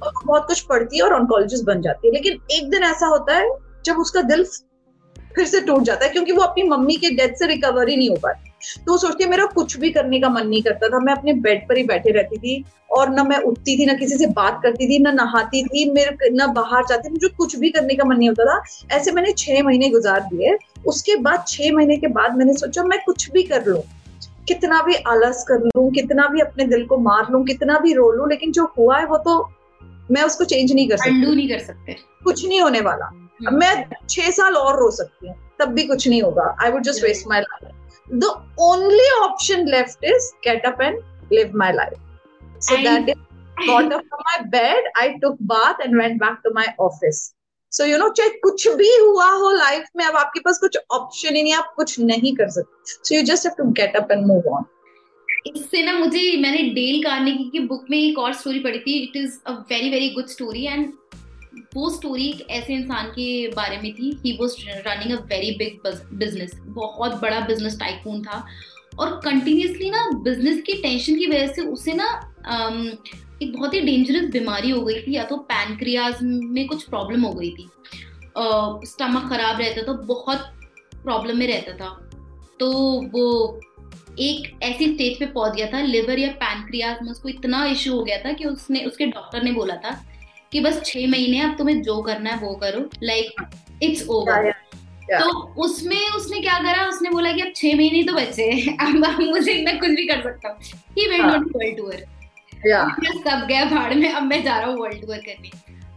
और बहुत कुछ पढ़ती है और ऑन्कोलॉजिस्ट बन जाती है। लेकिन एक दिन ऐसा होता है जब उसका दिल फिर से टूट जाता है क्योंकि वो अपनी मम्मी के डेथ से रिकवर ही नहीं हो पाती। तो सोचती है मेरा कुछ भी करने का मन नहीं करता था। मैं अपने बेड पर ही बैठे रहती थी और ना मैं उठती थी ना किसी से बात करती थी ना नहाती थी मेरे ना बाहर जाती थी। मुझे कुछ भी करने का मन नहीं होता था। ऐसे मैंने छह महीने गुजार दिए। उसके बाद छह महीने के बाद मैंने सोचा मैं कुछ भी कर लू कितना भी आलस कर लू कितना भी अपने दिल को मार लू कितना भी रो लू लेकिन जो हुआ है वो तो मैं उसको चेंज नहीं कर सकती। नहीं कर सकते। कुछ नहीं होने वाला। अब मैं छह साल और रो सकती हूँ तब भी कुछ नहीं होगा। I would just waste my life the only option left is get up and live my life so that is got up from my bed i took bath and went back to my office. So you know चाहे कुछ भी हुआ हो life में अब आपके पास कुछ option ही नहीं आप कुछ नहीं कर सकते। So you just have to get up and move on इससे ना मुझे मैंने डेल कार्नेगी की बुक में एक और स्टोरी पढ़ी थी। It is a very very good story and वो स्टोरी एक ऐसे इंसान के बारे में थी. He was running a very big business बहुत बड़ा बिज़नेस टाइकून था. और कंटिन्यूसली ना बिज़नेस की टेंशन की वजह से उसे ना um, एक बहुत ही डेंजरस बीमारी हो गई थी या तो पैनक्रियाज में कुछ प्रॉब्लम हो गई थी. स्टमक खराब रहता था बहुत प्रॉब्लम में रहता था. तो वो एक ऐसी स्टेज पे पहुँच गया था. लिवर या पैनक्रियाज में उसको इतना इश्यू हो गया था कि उसने उसके डॉक्टर ने बोला था कि बस छह महीने अब तुम्हें जो करना है वो करो लाइक इट्स ओवर तो उसमें उसने क्या करा? उसने बोला कि अब छह महीने तो बचे अब मुझे इतना कुछ भी कर सकता हूँ। He. Went on world tour सब गया भाड़ में अब मैं जा रहा हूँ वर्ल्ड टूर करने।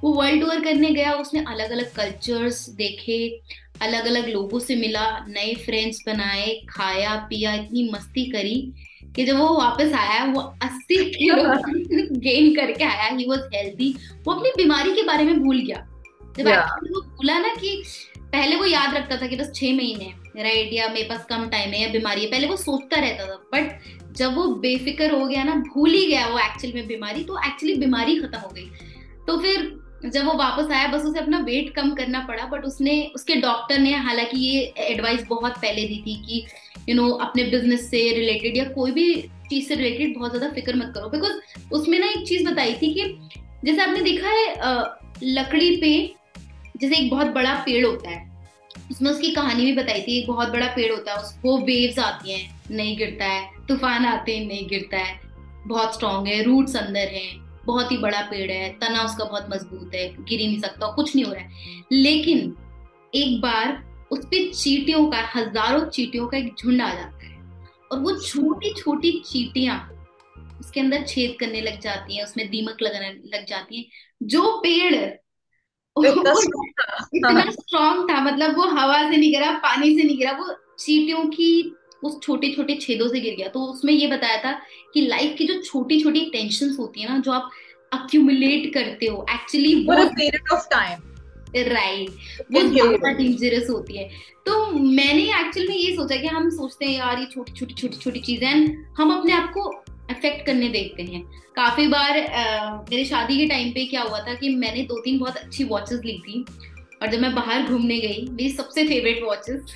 वो वर्ल्ड टूर करने गया उसने अलग अलग कल्चर्स देखे अलग अलग लोगों से मिला नए फ्रेंड्स बनाए खाया पिया इतनी मस्ती करी। कि जब वो वापस आया वो 80 किलो गेन करके आया ही वाज हेल्दी वो अपनी बीमारी के बारे में भूल गया। जब वो भूला ना कि पहले वो याद रखता था कि बस छह महीने राइट या मेरे पास कम टाइम है या बीमारी है पहले वो सोचता रहता था। बट जब वो बेफिक्र हो गया ना भूल ही गया वो एक्चुअली में बीमारी तो एक्चुअली बीमारी खत्म हो गई। तो फिर जब वो वापस आया बस उसे अपना वेट कम करना पड़ा बट उसने उसके डॉक्टर ने हालाँकि ये एडवाइस बहुत पहले दी थी कि यू you नो know, अपने बिज़नेस से रिलेटेड या कोई भी चीज़ से रिलेटेड बहुत ज़्यादा फ़िक्र मत करो। बिकॉज़ उसमें ना एक चीज़ बताई थी कि जैसे आपने देखा है लकड़ी पे जैसे एक बहुत बड़ा पेड़ होता है उसमें उसकी कहानी भी बताई थी एक बहुत बड़ा पेड़ होता है उसको वेव्स आती हैं नहीं गिरता है तूफ़ान आते हैं नहीं गिरता है बहुत स्ट्रांग है रूट्स अंदर है। बहुत ही बड़ा पेड़ है तना उसका बहुत मज़बूत है गिर ही नहीं सकता कुछ नहीं हो रहा है। लेकिन एक बार उस पर चीटियों का हज़ारों चीटियों का एक झुंड आ जाता है और वो छोटी छोटी चीटियाँ उसके अंदर छेद करने लग जाती हैं उसमें दीमक लगने लग जाती है। जो पेड़ इतना स्ट्रॉन्ग था। मतलब वो हवा से नहीं गिरा पानी से नहीं गिरा वो चीटियों की उस छोटे छोटे छेदों से गिर गया। तो उसमें ये बताया था कि लाइफ की जो छोटी छोटी टेंशन होती है ना जो आप अक्यूमुलेट करते हो actually period of time right वो ज़्यादा डेंजरस होती है। तो मैंने एक्चुअल में ये सोचा कि हम सोचते हैं यार ये छोटी छोटी छोटी छोटी चीज़ें हम अपने आप को अफेक्ट करने देखते हैं। काफ़ी बार आ, मेरे शादी के टाइम पे क्या हुआ था कि मैंने दो तीन बहुत अच्छी वॉचेस ली थी और जब मैं बाहर घूमने गई मेरी सबसे फेवरेट वॉचेस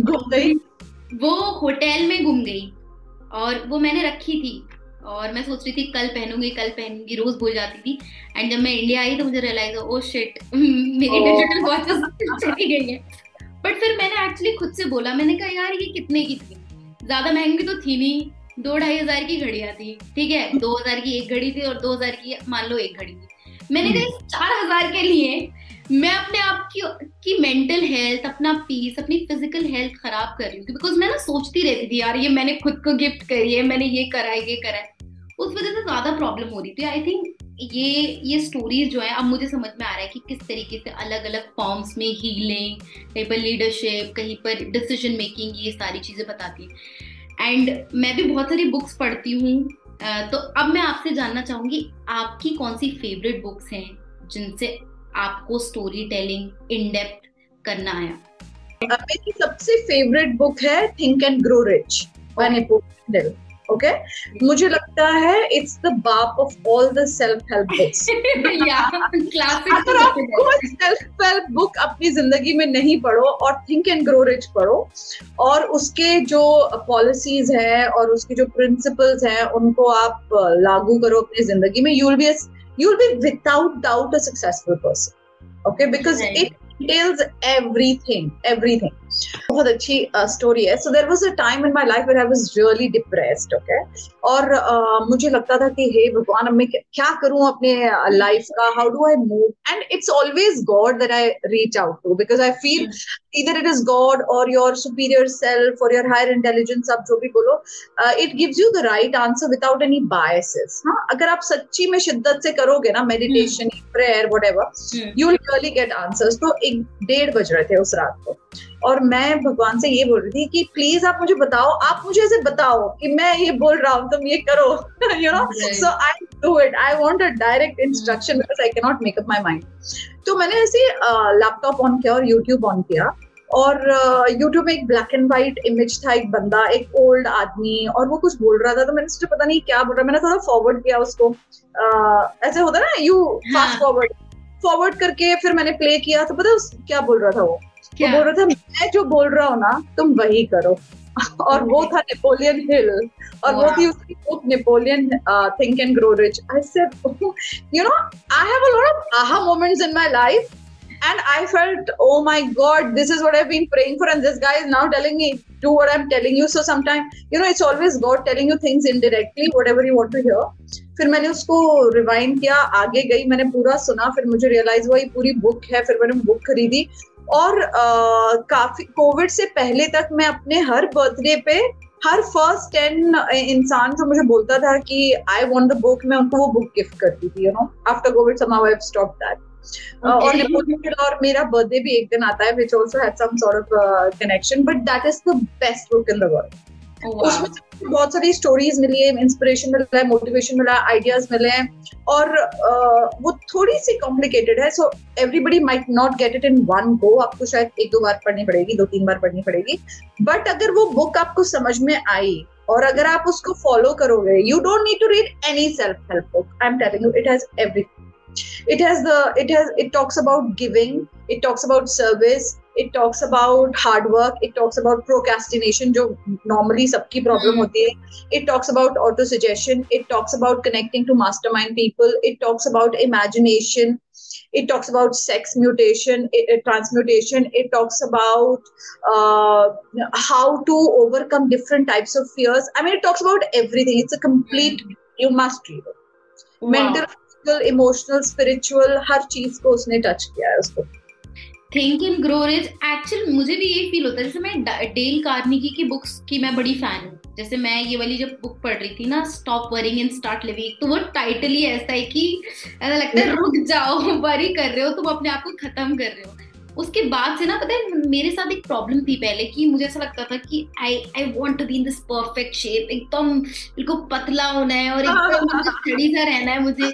घूम गई? वो होटल में घूम गई और वो मैंने रखी थी। और मैं सोच रही थी कल पहनूँगी कल पहनूँगी रोज भूल जाती थी। एंड जब मैं इंडिया आई तो मुझे रियलाइज़ ओ शिट मेरी डिजिटल वॉचेस चली गई है। बट फिर मैंने एक्चुअली खुद से बोला मैंने कहा यार ये कितने की थी? ज़्यादा महँगी तो थी नहीं। दो ढाई हज़ार की घड़िया थी ठीक है? दो हज़ार की एक घड़ी थी और दो हज़ार की मान लो एक घड़ी थी। मैंने कहा चार हज़ार के लिए मैं अपने आप की की मेंटल हेल्थ अपना पीस अपनी फ़िज़िकल हेल्थ खराब कर रही हूँ बिकॉज़ मैं ना सोचती रहती थी, यार, ये मैंने खुद को गिफ्ट करी है, मैंने ये करा है, ये करा है. उस वजह से ज़्यादा प्रॉब्लम हो रही थी। आई थिंक ये ये स्टोरीज जो है, अब मुझे समझ में आ रहा है कि किस तरीके से अलग अलग फॉर्म्स में हीलिंग कहीं पर लीडरशिप कहीं पर डिसीज़न मेकिंग ये सारी चीज़ें बताती है। एंड मैं भी बहुत सारी बुक्स पढ़ती हूँ। तो अब मैं आपसे जानना चाहूँगी, आपकी कौन सी फेवरेट बुक्स हैं जिनसे आपको स्टोरी टेलिंग इन डेप्थ करना आया। मेरी सबसे फेवरेट बुक है think and grow rich by Napoleon okay मुझे लगता है इट्स द बाप of all the self help books अगर आप कोई सेल्फ हेल्प बुक अपनी ज़िंदगी में नहीं पढ़ो और थिंक एंड ग्रो रिच पढ़ो और उसके जो पॉलिसीज़ हैं और उसके जो प्रिंसिपल्स हैं उनको आप लागू करो अपनी ज़िंदगी में you will be you'll be without doubt a successful person. Okay? Because right. it entails everything everything. बहुत अच्छी स्टोरी है। So there was a time in my life where I was really depressed okay और uh, मुझे लगता था कि हे भगवान अब मैं क्या करूँ अपने लाइफ का? How do I move and it's always God that I reach out to because I feel either it is God or your superior self or your higher intelligence आप जो भी बोलो it gives you the right answer without any biases हाँ? अगर आप सच्ची में शिद्दत से करोगे ना meditation prayer whatever you really get answers तो एक डेढ़ बज रहे थे उस रात को। और मैं भगवान से ये बोल रही थी कि प्लीज़ आप मुझे बताओ आप मुझे ऐसे बताओ कि मैं ये बोल रहा हूँ तुम ये करो you know so I do it I want a direct instruction because I cannot make up my mind तो मैंने ऐसे लैपटॉप ऑन किया और यूट्यूब ऑन किया और यूट्यूब में एक ब्लैक एंड व्हाइट इमेज था एक बंदा एक ओल्ड आदमी और वो कुछ बोल रहा था तो मैंने सोचा पता नहीं क्या बोल रहा मैंने थोड़ा फॉरवर्ड किया उसको। ऐसे होता ना यू फास्ट फॉरवर्ड फॉरवर्ड करके फिर मैंने प्ले किया तो पता क्या बोल रहा था वो? कि बोल रहा था मैं जो बोल रहा हूँ ना तुम वही करो। और वो था नेपोलियन हिल और वो थी उसकी book Napoleon think and grow rich I said you know I have a lot of aha moments in my life and I felt oh my God this is what I been praying for and this guy is now telling me do what I am telling you so some time you know it's always God telling you things indirectly whatever you want to hear फिर मैंने उसको rewind किया आगे गई मैंने पूरा सुना फिर मुझे रियलाइज़ हुआ ये पूरी बुक है फिर मैंने बुक खरीदी और आ, काफ़ी कोविड से पहले तक मैं अपने हर बर्थडे पे हर फ़र्स्ट टेन इंसान जो मुझे बोलता था कि आई वॉन्ट द बुक मैं उनको वो बुक गिफ्ट करती थी you know after Covid some I stop that और नेपोलियन और मेरा बर्थडे भी एक दिन आता है which also had some sort of connection but that is the best book in the world उसमें बहुत सारी स्टोरीज मिली है इंस्पिरेशन मिला है मोटिवेशन मिला है आइडियाज़ मिले हैं और uh, वो थोड़ी सी कॉम्प्लिकेटेड है so everybody might not get it in one go आपको शायद एक दो बार पढ़नी पड़ेगी दो तीन बार पढ़नी पड़ेगी बट अगर वो बुक आपको समझ में आई और अगर आप उसको फॉलो करोगे you don't need to read any self help book I am telling you it has everything it has the it has it talks about giving it talks about service it talks about hard work it talks about procrastination jo normally sabki problem mm. hoti hai it talks about auto suggestion it talks about connecting to mastermind people it talks about imagination it talks about sex mutation it, it, transmutation it talks about uh, how to overcome different types of fears i mean it talks about everything it's a complete mm. you must read it wow. mental emotional spiritual हर चीज़ को उसने touch किया है उसको think and grow rich actual मुझे भी ये feel होता है जैसे मैं डेल कार्निकी की बुक्स की मैं बड़ी फ़ैन हूँ। जैसे मैं ये वाली जब बुक पढ़ रही थी ना stop worrying and start living तो वो टाइटल ही ऐसा है कि ऐसा लगता है रुक जाओ वरी कर रहे हो तुम अपने आप को खत्म कर रहे हो। उसके बाद से ना पता है मेरे साथ एक प्रॉब्लम थी पहले कि मुझे ऐसा लगता था कि I I want to be in this perfect shape एकदम बिल्कुल पतला होना है और एकदम स्टडी सा रहना है मुझे।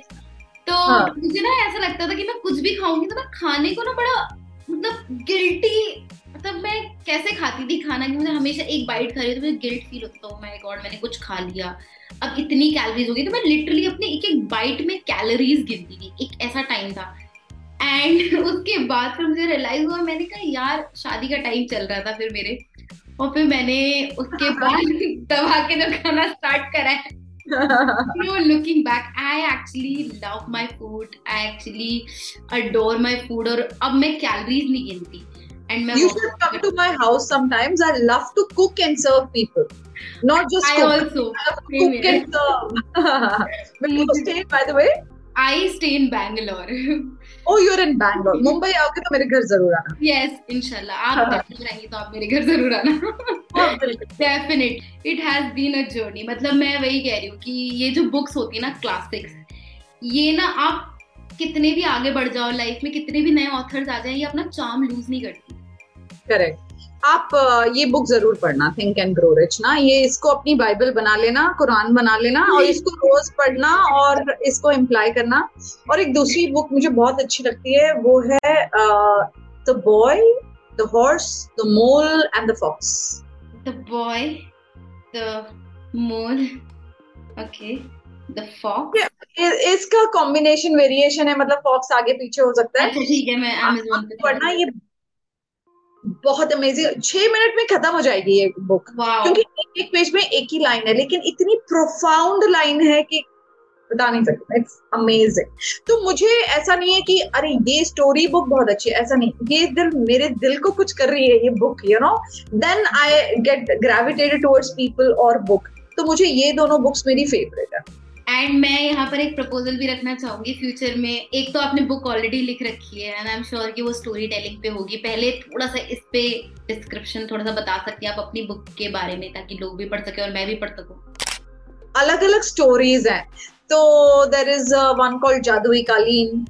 तो हाँ. मुझे ना ऐसा लगता था कि मैं कुछ भी खाऊँगी तो मैं खाने को ना बड़ा मतलब गिल्टी मतलब मैं कैसे खाती थी खाना कि मुझे हमेशा एक बाइट खा रही तो मुझे गिल्ट फील होता हूँ माय गॉड मैंने कुछ खा लिया। अब इतनी कैलोरीज हो गई। तो मैं लिटरली अपने एक एक बाइट में कैलोरीज गिनती थी एक ऐसा टाइम था। एंड उसके बाद फिर मुझे रियलाइज़ हुआ मैंने कहा यार शादी का टाइम चल रहा था फिर मेरे। और फिर मैंने उसके बाद दबा के जब खाना स्टार्ट करा है। you know, looking back, I actually love my food. I actually adore my food. और अब मैं calories नहीं गिनती. And you should come to my house sometimes. I love to cook and serve people. Not just I cook. also. I love to cook and serve. Where you stay, by the way? I stay in Bangalore. oh, you're in Bangalore. Mumbai आओगे तो मेरे घर ज़रूर आना. Yes, इंशाल्लाह. आप बैंगलोर आएँगे तो आप मेरे घर ज़रूर आना. Definite It has been a journey. मतलब मैं वही कह रही हूँ कि ये जो बुक्स होती है ना क्लासिक्स ये ना आप कितने भी आगे बढ़ जाओ लाइफ में कितने भी नए ऑथर्स आ जाए ये अपना चार्म लूज नहीं करती करेक्ट आप ये बुक ज़रूर पढ़ना थिंक एंड ग्रो रिच ना। ये इसको अपनी बाइबल बना लेना कुरान बना लेना और इसको रोज पढ़ना और इसको इम्प्लाई करना। और एक दूसरी बुक मुझे बहुत अच्छी लगती है वो है the boy the horse the mole and the fox the boy the mole okay the fox इसका कॉम्बिनेशन वेरिएशन है मतलब फॉक्स आगे पीछे हो सकता है। अच्छा ठीक है मैं अमेज़न पे पढ़ना ये बहुत अमेजिंग छह मिनट में खत्म हो जाएगी ये बुक क्योंकि एक एक पेज में एक ही लाइन है लेकिन इतनी प्रोफाउंड लाइन है कि बता नहीं सकता। इट्स अमेजिंग तो मुझे ऐसा नहीं है कि अरे ये स्टोरी बुक बहुत अच्छी है ऐसा नहीं। ये दिल मेरे दिल को कुछ कर रही है ये book you know then I get gravitated towards people और बुक तो मुझे ये दोनों बुक्स मेरी फेवरेट है। एंड मैं यहाँ पर एक प्रपोजल भी रखना चाहूँगी फ्यूचर में। एक तो आपने बुक ऑलरेडी लिख रखी है एंड आई एम श्योर कि वो स्टोरी टेलिंग पे होगी। पहले थोड़ा सा इस पे डिस्क्रिप्शन थोड़ा सा बता सकती हैं आप अपनी बुक के बारे में, ताकि लोग भी पढ़ सके और मैं भी पढ़ सकूँ। अलग अलग स्टोरीज हैं। तो देर इज़ वन कॉल्ड जादुई कालीन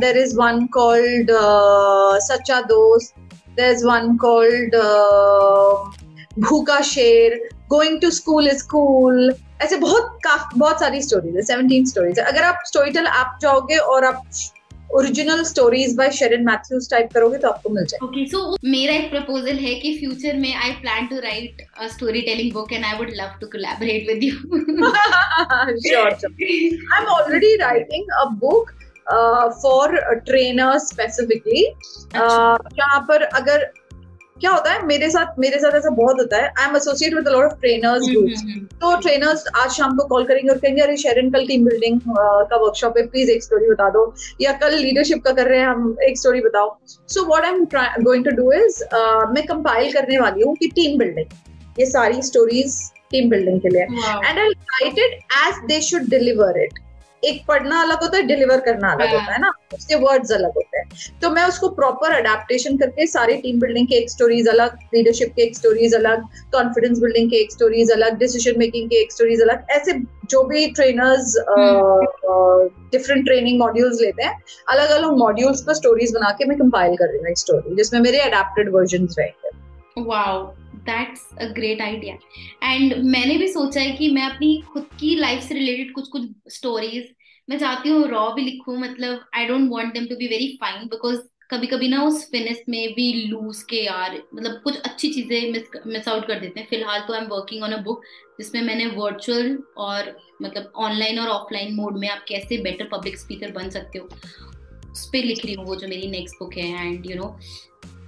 देर इज़ वन कॉल्ड सच्चा दोस्त देर इज़ वन कॉल्ड भूखा शेर going to school is cool ऐसे बहुत बहुत सारी स्टोरीज है सेवनटीन स्टोरीज है। अगर आप स्टोरी टेल आप जाओगे और आप original stories by Sharon Matthews type करोगे तो आपको मिल जाए ओके सो मेरा एक प्रपोजल है कि फ्यूचर में I plan to write a story telling book and I would love to collaborate with you sure I am already writing a book for trainers specifically जहाँ पर अगर क्या होता है मेरे साथ मेरे साथ ऐसा बहुत होता है। I am associate with lot of trainers groups तो ट्रेनर्स आज शाम को कॉल करेंगे और कहेंगे अरे शेरन कल टीम बिल्डिंग का वर्कशॉप है प्लीज़ एक स्टोरी बता दो. या कल लीडरशिप का कर रहे हैं हम एक स्टोरी बताओ। So what I am going to do is मैं कंपाइल करने वाली हूँ कि टीम बिल्डिंग ये सारी स्टोरीज टीम बिल्डिंग के लिए। And I write it as they should deliver it एक पढ़ना अलग होता है डिलीवर करना अलग होता है ना? उसके वर्ड्स अलग होते हैं। तो मैं उसको प्रॉपर अडेप्टेशन करके सारे टीम बिल्डिंग के एक स्टोरीज अलग लीडरशिप के एक स्टोरीज अलग कॉन्फिडेंस बिल्डिंग के एक स्टोरीज अलग डिसीज़न मेकिंग के एक स्टोरीज अलग ऐसे जो भी ट्रेनर्स डिफरेंट ट्रेनिंग मॉड्यूल्स लेते हैं अलग अलग मॉड्यूल्स पर स्टोरीज बना के मैं कंपाइल कर रही हूँ एक स्टोरी जिसमें मेरे अडेप्टेड वर्जन रहेंगे। Wow that's a great idea and मैंने भी सोचा है कि मैं अपनी खुद की लाइफ से रिलेटेड कुछ कुछ स्टोरीज मैं चाहती हूँ रॉ भी लिखूं मतलब I don't want them to be very fine because कभी कभी ना उस फिनिश में भी लूज के यार मतलब कुछ अच्छी चीज़ें मिस आउट कर देते हैं। फ़िलहाल तो I am working on a book जिसमें मैंने वर्चुअल और मतलब ऑनलाइन और ऑफलाइन मोड में आप कैसे बेटर पब्लिक स्पीकर बन सकते हो, उस पर लिख रही हूँ वो जो मेरी नेक्स्ट बुक है एंड यू नो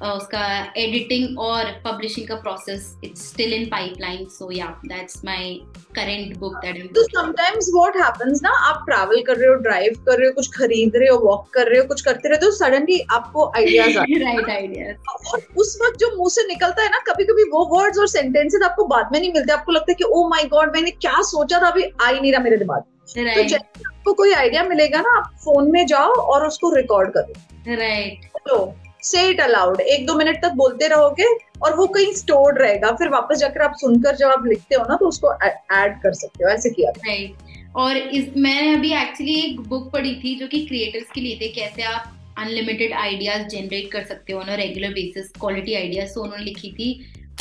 उसका एडिटिंग और पब्लिशिंग का process it's still in pipeline so yeah that's my current book that तो समटाइम्स व्हाट हैपेंस ना आप ट्रैवल कर रहे हो ड्राइव कर रहे हो कुछ खरीद रहे हो वॉक कर रहे हो कुछ करते रहे तो सडनली आपको आइडियाज़ आते हैं। राइट आइडियाज़ और उस वक्त जो मुँह से निकलता है ना कभी कभी वो वर्ड्स और सेंटेंसेस आपको बाद में नहीं मिलते आपको लगता है कि ओ माय गॉड मैंने क्या सोचा था अभी आ ही नहीं रहा मेरे दिमाग right. तो आपको कोई आइडिया मिलेगा ना आप फ़ोन में जाओ और उसको रिकॉर्ड करो। राइट तो से इट अलाउड एक दो मिनट तक बोलते रहोगे और वो कहीं स्टोर्ड रहेगा। फिर वापस जाकर आप सुनकर जब आप लिखते हो ना तो उसको ऐड कर सकते हो। ऐसे किया राइट और इस मैंने अभी एक्चुअली एक बुक पढ़ी थी जो कि क्रिएटर्स के लिए थे। कैसे आप अनलिमिटेड आइडियाज़ जनरेट कर सकते हो on regular basis quality ideas तो उन्होंने लिखी थी।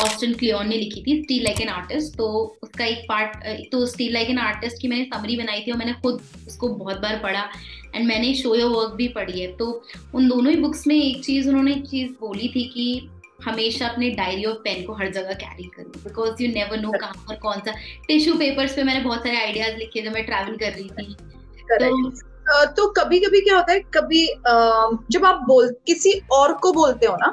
ऑस्टन क्लियोन ने लिखी थी स्टील लाइक एन आर्टिस्ट तो उसका एक पार्ट तो स्टील लाइक एन आर्टिस्ट की मैंने समरी बनाई थी और मैंने खुद उसको बहुत बार पढ़ा। एंड मैंने शो योर वर्क भी पढ़ी है। तो उन दोनों ही बुक्स में एक चीज़ उन्होंने एक चीज़ बोली थी कि हमेशा अपने डायरी ऑफ़ पेन को हर जगह कैरी। करो बिकॉज़ यू नेवर नो कहाँ पर कौन सा टिश्यू पेपर्स पे मैंने बहुत सारे आइडियाज़ लिखे जब मैं ट्रैवल कर रही थी। तो तो कभी कभी क्या होता है कभी जब आप बोल किसी और को बोलते हो ना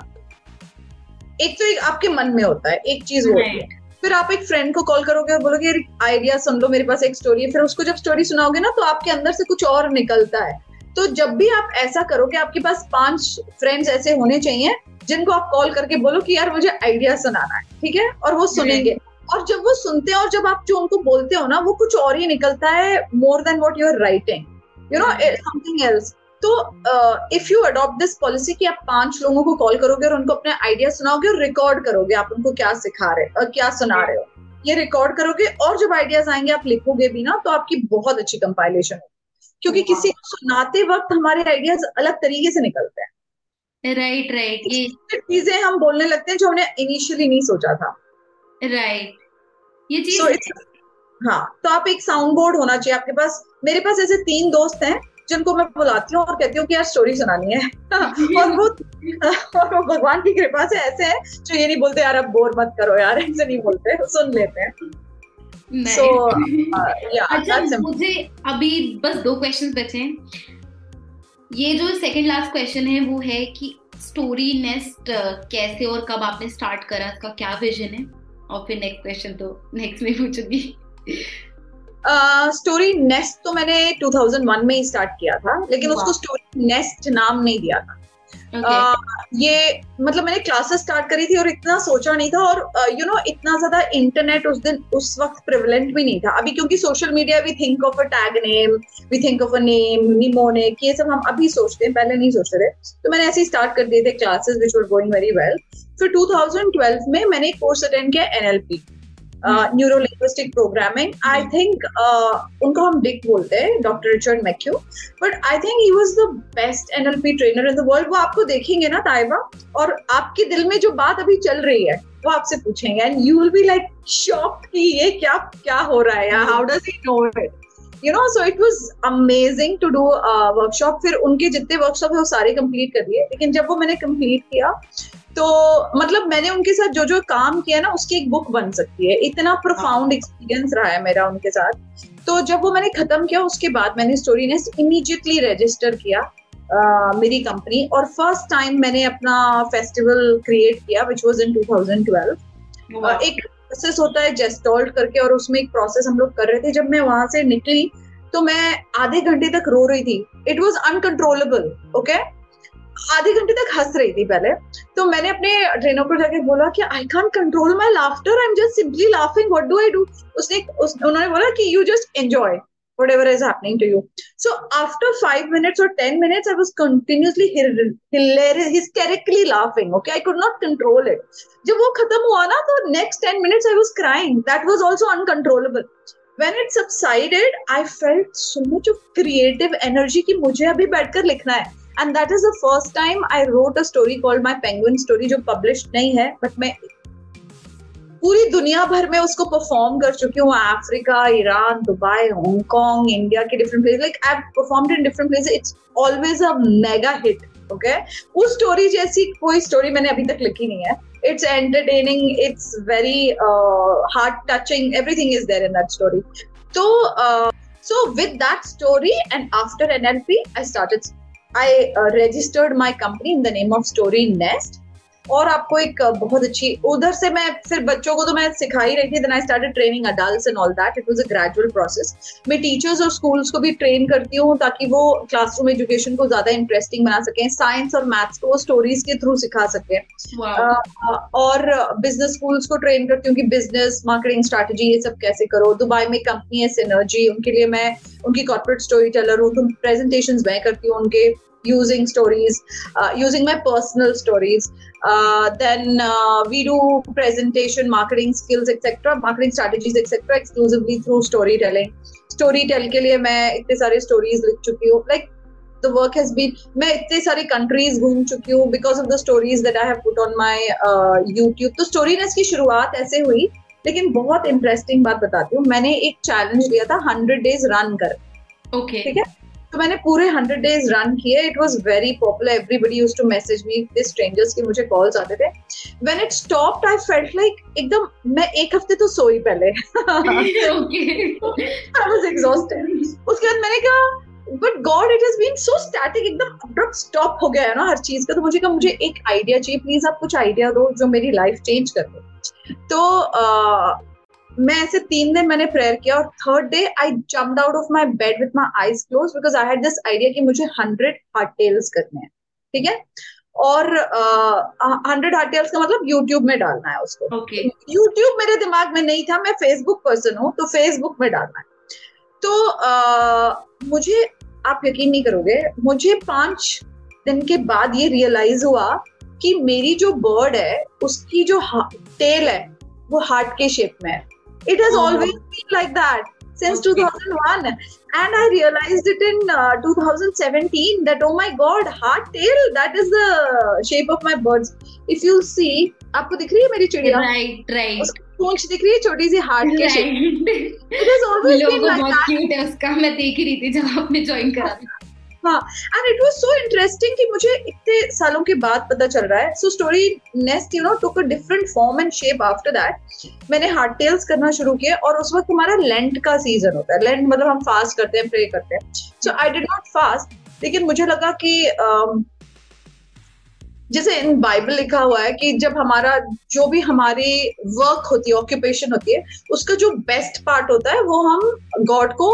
एक तो एक आपके मन में होता है एक चीज़ होती है। फिर आप एक फ्रेंड को कॉल करोगे और बोलोगे आइडिया सुन लो मेरे पास एक स्टोरी है। फिर उसको जब स्टोरी सुनाओगे ना तो आपके अंदर से कुछ और निकलता है। तो जब भी आप ऐसा करोगे आपके पास पाँच फ्रेंड्स ऐसे होने चाहिए जिनको आप कॉल करके बोलो कि यार मुझे आइडिया सुनाना है। ठीक है? और वो सुनेंगे। और जब वो सुनते हैं और जब आप जो उनको बोलते हो ना वो कुछ और ही निकलता है more than what you are writing you know something else तो if you adopt this policy कि आप पाँच लोगों को कॉल करोगे और उनको अपने आइडिया सुनाओगे और रिकॉर्ड करोगे आप उनको क्या सिखा रहे हो क्या सुना रहे हो। ये रिकॉर्ड करोगे और जब आइडियाज़ आएँगे आप लिखोगे भी ना तो आपकी बहुत अच्छी कंपाइलेशन होगी। क्योंकि किसी को सुनाते वक्त हमारे आइडियाज़ अलग तरीके से निकलते हैं। राइट राइट ये चीज़ें हम बोलने लगते हैं जो हमने इनिशियली नहीं सोचा था। राइट ये चीज़ so, हाँ तो आप एक साउंड बोर्ड होना चाहिए आपके पास। मेरे पास ऐसे तीन दोस्त हैं। जिनको मैं बुलाती हूँ और कहती हूँ कि यार स्टोरी सुनानी है। और वो और वो भगवान की कृपा से ऐसे हैं जो ये नहीं बोलते यार अब बोर मत करो यार ऐसे नहीं बोलते सुन लेते हैं। so, uh, yeah, अच्छा मुझे अभी बस दो क्वेश्चन बचे हैं। ये जो सेकंड लास्ट क्वेश्चन है वो है कि स्टोरी नेस्ट कैसे और कब आपने स्टार्ट करा? इसका क्या विजन है? और फिर नेक्स्ट क्वेश्चन तो नेक्स्ट में पूछूँगी। स्टोरी uh, नेस्ट तो मैंने 2001 में ही स्टार्ट किया था लेकिन उसको स्टोरी नेस्ट नाम नहीं दिया था। Okay. uh, ये मतलब मैंने क्लासेस स्टार्ट करी थी और इतना सोचा नहीं था और you uh, know you know, इतना ज़्यादा इंटरनेट उस दिन उस वक्त प्रिवलेंट भी नहीं था। अभी क्योंकि social media we think of a tag name we think of a name mnemonic ये सब हम अभी सोचते हैं पहले नहीं सोचते थे। तो मैंने ऐसे ही स्टार्ट कर दिए थे classes which were going very well फिर 2012 में मैंने एक कोर्स अटेंड किया NLP neuro linguistic programming I think उनको हम डिक बोलते हैं doctor Richard McCue but I think he was the best N L P trainer in the world वो आपको देखेंगे ना ताइबा और आपके दिल में जो बात अभी चल रही है, वो आपसे पूछेंगे. And you will be like shocked कि ये क्या क्या हो रहा है how does he know it you know so it was amazing to do workshop फिर उनके जितने वर्कशॉप है वो सारे कंप्लीट कर दिए। लेकिन जब वो मैंने कंप्लीट किया तो मतलब मैंने उनके साथ जो जो काम किया ना उसकी एक बुक बन सकती है। इतना प्रोफाउंड एक्सपीरियंस रहा है मेरा उनके साथ। तो जब वो मैंने खत्म किया उसके बाद मैंने स्टोरी ने इमीजिएटली रजिस्टर किया uh, मेरी कंपनी और फ़र्स्ट टाइम मैंने अपना फेस्टिवल क्रिएट किया विच वॉज़ इन 2012 uh, एक प्रोसेस होता है जेस्टॉल्ट करके और उसमें एक प्रोसेस हम लोग कर रहे थे। जब मैं वहाँ से निकली तो मैं आधे घंटे तक रो रही थी। इट वॉज़ अनकंट्रोलेबल ओके आधे घंटे तक हंस रही थी पहले। तो मैंने अपने ट्रेनर को जाके बोला कि I can control my laughter I am just simply laughing what do I do उसने उस, उन्होंने बोला कि you just enjoy whatever is happening to you. So after five minutes or ten minutes, I was continuously hilarious, hysterically laughing. Okay, I could not control it. जब वो खत्म हुआ ना तो next ten minutes I was crying. That was also uncontrollable. When it subsided, I felt so much of creative energy कि मुझे अभी बैठकर लिखना है. And that is the first time I wrote a story called my penguin story जो publish नहीं है but मैं पूरी दुनिया भर में उसको परफॉर्म कर चुकी हूँ। Africa, Iran, Dubai Hong Kong India के different place like I perform in different place it's always a mega hit okay उस स्टोरी जैसी कोई स्टोरी मैंने अभी तक लिखी नहीं है। It's entertaining it's very heart touching everything is there in that story तो so with that story and after N L P I start I registered my company in the name of Story Nest और आपको एक बहुत अच्छी उधर से मैं फिर बच्चों को तो मैं सिखा ही रही थी then I started training adults and all that it was a gradual process मैं टीचर्स और स्कूल्स को भी ट्रेन करती हूँ ताकि वो क्लासरूम एजुकेशन को ज़्यादा इंटरेस्टिंग बना सकें साइंस और मैथ्स को स्टोरीज के थ्रू सिखा सकें। Uh, और बिज़नेस स्कूल्स को ट्रेन करती हूँ कि बिज़नेस मार्केटिंग स्ट्रैटेजी ये सब कैसे करो। दुबई में कंपनी है सिनर्जी उनके लिए मैं उनकी कॉर्पोरेट स्टोरी टेलर हूँ तो प्रेजेंटेशन मैं करती हूँ उनके stories, uh, using my personal stories. Uh, then uh, we do presentation, marketing skills, etc., marketing strategies, etc., exclusively through storytelling. Storytell के लिए मैं इतने सारे stories लिख चुकी हूँ. Like the work has been मैं इतने सारे countries घूम चुकी हूँ because of the stories that I have put on my uh, YouTube. तो स्टोरीनेस की शुरुआत ऐसे हुई लेकिन बहुत इंटरेस्टिंग बात बताती हूँ मैंने एक चैलेंज लिया था हंड्रेड डेज़ रन कर ओके okay. ठीक है तो मैंने पूरे हंड्रेड डेज़ रन किए। It was very popular everybody use to message me this strangers की मुझे कॉल्स आते थे. When it stopped I felt like एकदम मैं एक हफ़्ते तो सोई पहले। आई वाज एग्जॉस्टेड उसके बाद मैंने कहा but God it has been so static एकदम अब्रप्ट स्टॉप हो गया है ना हर चीज़ का। तो मुझे कहा मुझे एक आइडिया चाहिए। प्लीज़ आप कुछ आइडिया दो जो मेरी लाइफ चेंज कर दो. तो मैं ऐसे तीन दिन मैंने प्रेयर किया और third day I jump out of my bed with my eyes close because I had this idea कि मुझे हंड्रेड हार्ट टेल्स करने हैं ठीक है? और हंड्रेड हार्ट टेल्स का मतलब यूट्यूब में डालना है उसको। YouTube okay. मेरे दिमाग में नहीं था मैं फेसबुक पर्सन हूँ तो फेसबुक में डालना है। तो uh, मुझे आप यकीन नहीं करोगे मुझे पाँच दिन के बाद ये रियलाइज़ हुआ कि मेरी जो बर्ड है उसकी जो टेल है वो हार्ट के शेप में है। It has oh. always been like that since okay. 2001 and i realized it in uh, 2017 that oh my god heart tail that is the shape of my birds if you see आपको दिख रही है मेरी चिड़िया right right पूंछ दिख रही है छोटी सी हार्ट के shape it has always been like that बहुत क्यूट है उसका मैं देख ही रही थी जब आपने ज्वाइन करा था हाँ and it was so interesting कि मुझे इतने सालों के बाद पता चल रहा है। So story nest you know took a different form and shape after that मैंने हार्ड टेल्स करना शुरू किया और उस वक्त हमारा लेंट का सीज़न होता है। लेंट मतलब हम फास्ट करते हैं प्रे करते हैं। So I did not fast लेकिन मुझे लगा कि uh, जैसे इन बाइबल लिखा हुआ है कि जब हमारा जो भी हमारी वर्क होती है ऑक्यूपेशन होती है उसका जो बेस्ट पार्ट होता है वो हम गॉड को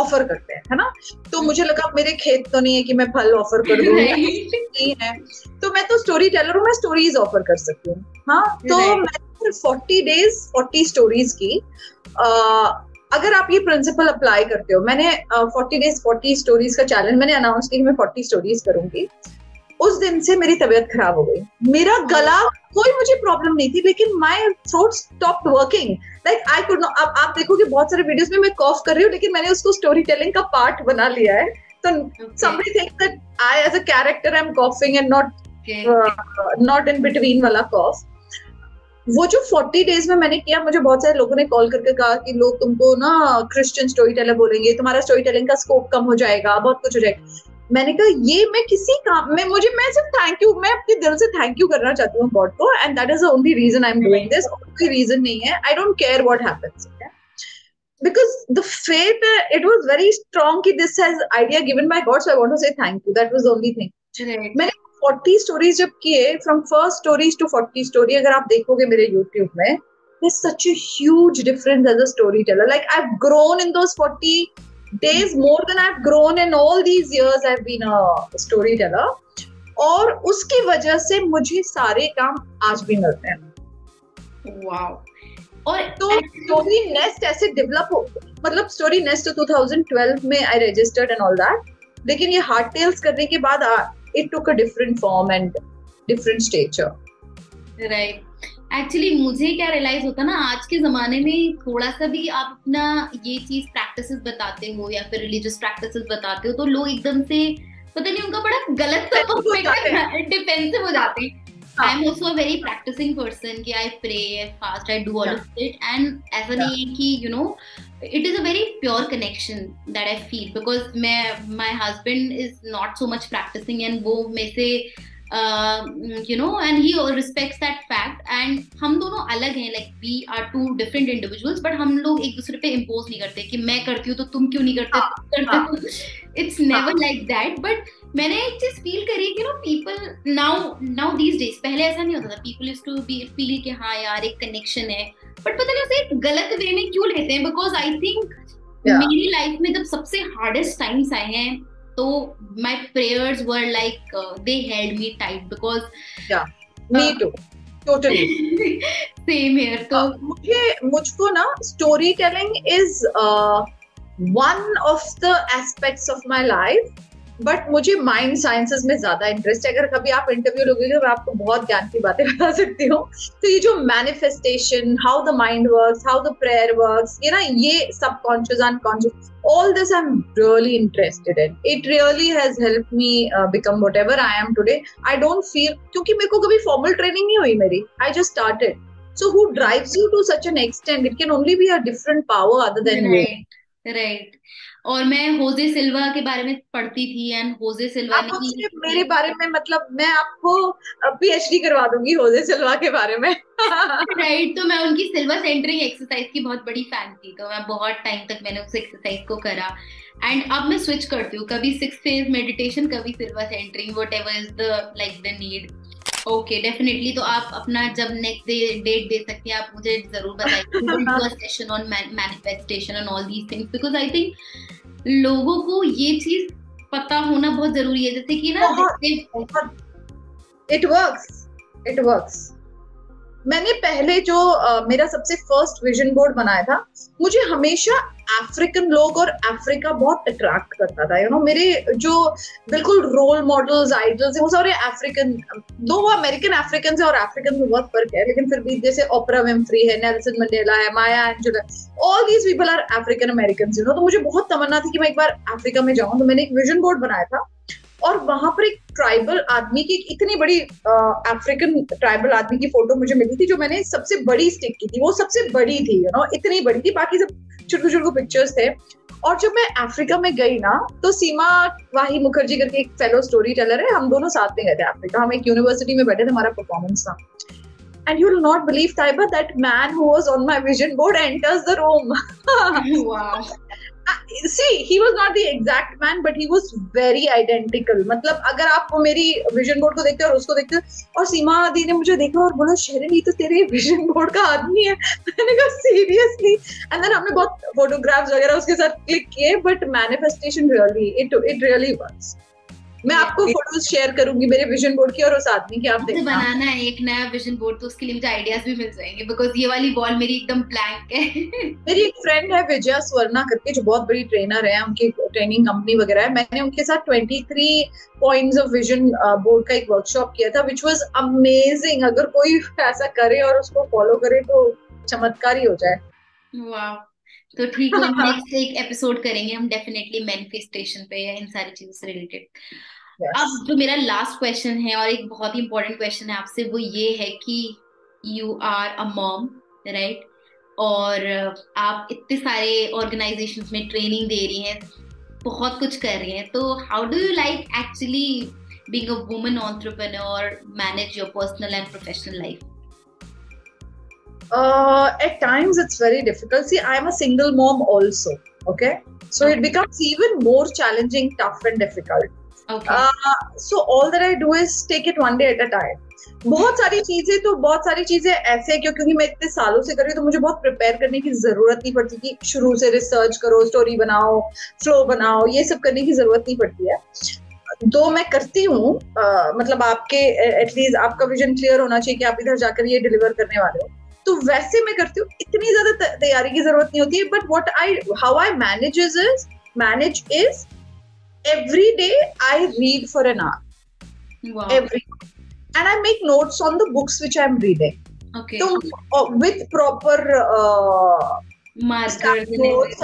ऑफ़र करते हैं है ना? तो मुझे लगा मेरे खेत तो नहीं है कि मैं फल ऑफ़र कर। दूँ नहीं है। तो मैं तो स्टोरी टेलर हूँ मैं स्टोरीज ऑफ़र कर सकती हूँ। हाँ तो मैं फोर्टी डेज़ फोर्टी स्टोरीज की uh, अगर आप ये प्रिंसिपल अप्लाई करते हो मैंने फोर्टी डेज़ फोर्टी स्टोरीज का चैलेंज मैंने अनाउंस किया मैं फोर्टी स्टोरीज करूँगी। उस दिन से मेरी तबीयत खराब हो गई। मेरा गला कोई मुझे प्रॉब्लम नहीं थी लेकिन my throat stop working like I could अब आप देखोगे बहुत सारे वीडियोस में मैं कॉफ कर रही हूँ लेकिन मैंने उसको स्टोरी टेलिंग का पार्ट बना लिया है। तो thinks that I as a character am coughing and not okay. uh, not in between वाला कॉफ वो जो 40 डेज़ में मैंने किया मुझे बहुत सारे लोगों ने कॉल करके कहा कि लोग तुमको ना क्रिश्चियन स्टोरी टेलर बोलेंगे तुम्हारा स्टोरी टेलिंग का स्कोप कम हो जाएगा बहुत कुछ हो जाएगा। मैंने कहा ये मैं किसी काम में मुझे मैं सिर्फ़ थैंक यू मैं अपने दिल से थैंक यू करना चाहती हूँ गॉड को and that is only reason I am doing this कोई रीजन नहीं है। I don't care what happens because the faith it was very strong की this has idea given by God so I want to say thank you that was only thing मैंने forty stories जब किए from first stories to forty story अगर आप देखोगे मेरे YouTube में this such a huge difference as a story teller like I have grown in those forty days more than I've grown in all these years I've been a storyteller. और उसकी वजह से मुझे सारे काम आज भी मिलते हैं। Wow. और तो स्टोरी नेस्ट ऐसे डेवलप हो मतलब स्टोरी नेस्ट 2012 में I registered and all that लेकिन ये हार्ट टेल्स करने के बाद it took a different form and different stature right actually मुझे क्या रियलाइज़ होता ना आज के जमाने में थोड़ा सा भी आप अपना ये चीज़ प्रैक्टिस बताते हो या फिर रिलीजियस प्रैक्टिस बताते हो तो लोग एकदम से पता नहीं उनका बड़ा गलत डिफेंसिव हो जाते हैं। I am also very practising person कि I pray I fast I do all of it and ऐसा नहीं है कि you know it is a very pure connection that I feel because मैं my husband is not so much practising and वो में से you know and he respects that fact and हम दोनों अलग हैं like we are two different individuals but हम लोग एक दूसरे पे इम्पोज नहीं करते कि मैं करती हूँ तो तुम क्यों नहीं करते? It's never like that but मैंने एक चीज़ फील करी कि no people now now these days पहले ऐसा नहीं होता था। People is to be feel कि हाँ यार एक कनेक्शन है। बट पता नहीं उसे एक गलत वे में क्यों लेते हैं? बिकॉज़ आई थिंक मेरी लाइफ में जब सबसे हार्डेस्ट टाइम्स आए हैं so my prayers were like uh, they held me tight because yeah me uh, too totally same here so uh, मुझे मुझको ना story telling is uh, one of the aspects of my life but मुझे mind sciences में ज़्यादा interest है। अगर कभी आप इंटरव्यू लोगे तो मैं आपको बहुत ज्ञान की बातें बता सकती हूँ। तो ये जो manifestation how the mind work how the prayer work ये ना ये सब conscious unconscious all this I am really interested in it really has help me become whatever I am today I don't feel क्योंकि मेरे को कभी formal training नहीं हुई मेरी। I just started so who drives you to such an extent it can only be a different power other than right. और मैं होजे सिल्वा के बारे में पढ़ती थी एंड होजे सिल्वा ने ही मेरे बारे में मतलब मैं आपको पीएचडी करवा दूँगी होजे सिल्वा के बारे में। राइट तो मैं उनकी सिल्वर सेंटरिंग एक्सरसाइज की बहुत बड़ी फ़ैन थी तो मैं बहुत टाइम तक मैंने उस एक्सरसाइज को करा। एंड अब मैं स्विच करती हूँ कभी सिक्स फ़ेज़ मेडिटेशन कभी Silva centering whatever is the like the need okay definitely तो आप अपना जब नेक्स्ट डे डेट दे सकते हैं आप मुझे ज़रूर बताइए। Session on manifestation on all these things because I think लोगों को ये चीज़ पता होना बहुत ज़रूरी है। जैसे कि ना इट वर्क्स इट वर्क्स मैंने पहले जो uh, मेरा सबसे फ़र्स्ट विजन बोर्ड बनाया था मुझे हमेशा अफ्रीकन लोग और अफ्रीका बहुत अट्रैक्ट करता था यू नो मेरे जो बिल्कुल रोल मॉडल्स आइडल्स हैं, वो सारे अफ्रीकन दो वो अमेरिकन अफ्रीकन है और अफ्रीकन में बहुत फ़र्क है, लेकिन फिर भी जैसे ओपरा विम्फ्री है नेल्सन मंडेला है Maya Angelou all these people are African American you know तो मुझे बहुत तमन्ना थी कि मैं एक बार अफ्रीका में जाऊँ तो मैंने एक विजन बोर्ड बनाया था, और वहाँ पर एक ट्राइबल आदमी की इतनी बड़ी अफ्रीकन ट्राइबल आदमी की फ़ोटो मुझे मिली थी, जो मैंने सबसे बड़ी स्टिक की थी, वो सबसे बड़ी थी यू नो इतनी बड़ी थी, बाकी सब छोटे छोटे पिक्चर्स थे और जब मैं अफ्रीका में गई ना तो सीमा वाही मुखर्जी करके एक फेलो स्टोरी टेलर है हम दोनों साथ में गए थे अफ्रीका हम एक यूनिवर्सिटी में बैठे थे हमारा परफॉर्मेंस था and you will not believe Taiba that man who was on my vision board enters the room. wow. See he was not the exact man but he was very identical मतलब अगर आप मेरी vision board को देखते हो और उसको देखते हो, और सीमा दी ने मुझे देखा और बोला शहरन ये तो तेरे विजन बोर्ड का आदमी है। मैंने कहा सीरियसली एंड देन हमने बहुत फोटोग्राफ्स वगैरह उसके साथ क्लिक किए but manifestation really it it really works मैं आपको फ़ोटोज़ शेयर करूँगी मेरे विजन बोर्ड की और उस आदमी की आप देखना। बनाना है एक नया विजन बोर्ड तो उसके लिए मुझे आइडियाज़ भी मिल जाएँगे बिकॉज़ ये वाली वॉल मेरी एकदम ब्लैंक है। मेरी एक फ्रेंड है विजया स्वर्णा करके जो बहुत बड़ी ट्रेनर है उनकी ट्रेनिंग कंपनी वगैरह है। मैंने उनके साथ twenty three points of vision board का एक वर्कशॉप किया था विच वॉज़ अमेजिंग अगर कोई ऐसा करे और उसको फॉलो करे तो चमत्कार ही हो जाए। वाह तो ठीक है नेक्स्ट एक एपिसोड करेंगे हम डेफिनेटली मैनिफेस्टेशन पे या इन सारी चीज़ों से रिलेटेड yes. अब जो मेरा लास्ट क्वेश्चन है और एक बहुत ही इंपॉर्टेंट क्वेश्चन है आपसे वो ये है कि you are a mom right और आप इतने सारे ऑर्गेनाइजेशन में ट्रेनिंग दे रही हैं बहुत कुछ कर रही हैं तो how do you like actually being a woman entrepreneur manage your personal and professional life? Uh, at times it's very difficult. See i'm a single mom also okay? So okay. it becomes even more challenging tough and difficult. So all that I do is take it one day at a time बहुत सारी चीज़ें तो बहुत सारी चीज़ें ऐसे क्यों क्योंकि मैं इतने सालों से कर रही हूँ तो मुझे बहुत प्रिपेयर करने की ज़रूरत नहीं पड़ती कि शुरू से रिसर्च करो स्टोरी बनाओ फ्लो बनाओ ये सब करने की ज़रूरत नहीं पड़ती है। दो मैं करती हूँ मतलब आपके एटलीस्ट आपका विजन क्लियर होना चाहिए कि आप इधर जाकर ये डिलीवर करने वाले हो। तो वैसे मैं करती हूँ इतनी ज़्यादा तैयारी की ज़रूरत नहीं होती है but what I how I manage is is manage is every day I. Every and I make notes on the books which I'm reading. Okay. So uh, with proper uh, markers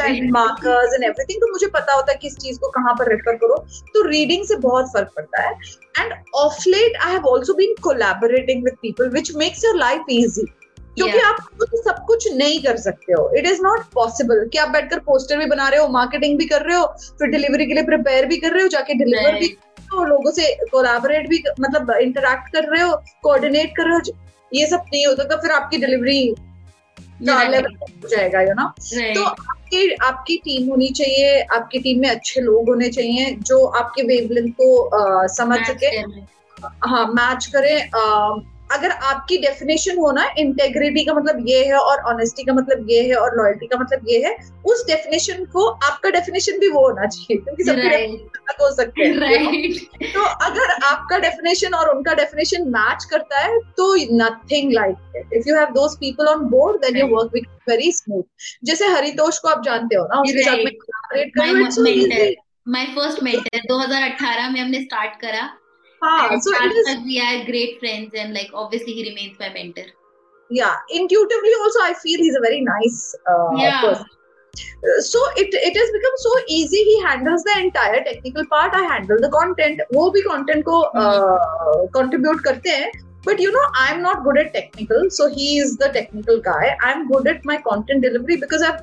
and markers and everything. तो मुझे पता होता है किस चीज़ को कहाँ पर refer करो। तो रीडिंग से बहुत फ़र्क पड़ता है। And of late I have also been collaborating with people which makes your life easy क्योंकि yeah. आप तो सब कुछ नहीं कर सकते हो। इट इज़ नॉट पॉसिबल कि आप बैठकर पोस्टर भी बना रहे हो मार्केटिंग भी कर रहे हो फिर डिलीवरी के लिए प्रिपेयर भी कर रहे हो जाके डिलीवर भी कर रहे हो लोगों से कोलाबोरेट भी मतलब इंटरेक्ट कर रहे हो कोऑर्डिनेट कर रहे हो ये सब नहीं होता तो फिर आपकी डिलीवरी हो जाएगा यू ना तो आपकी आपकी टीम होनी चाहिए आपकी टीम में अच्छे लोग होने चाहिए जो आपके वेवलेंथ को आ, समझ सके। हाँ मैच करें अगर आपकी डेफिनेशन हो ना इंटेग्रिटी का मतलब ये है और ऑनेस्टी का मतलब ये है और लॉयल्टी का मतलब ये है उस डेफिनेशन को आपका डेफिनेशन भी वो होना चाहिए क्योंकि सबके right. हो सकते हैं। Right. तो अगर आपका डेफिनेशन और उनका डेफिनेशन मैच करता है तो nothing like it if you have those people on board then you work with very smooth जैसे हरितोष को आप जानते हो ना उसके साथ में कोलैबोरेट करो माय फ़र्स्ट मेंटर 2018 में हमने स्टार्ट करा। हाँ so it is we are great friends and like obviously he remains my mentor yeah intuitively also i feel he's a very nice uh, yeah. person so it it has become so easy he handles the entire technical part i handle the content वो भी content को uh, contribute करते हैं but you know i'm not good at technical so he is the technical guy i'm good at my content delivery because i've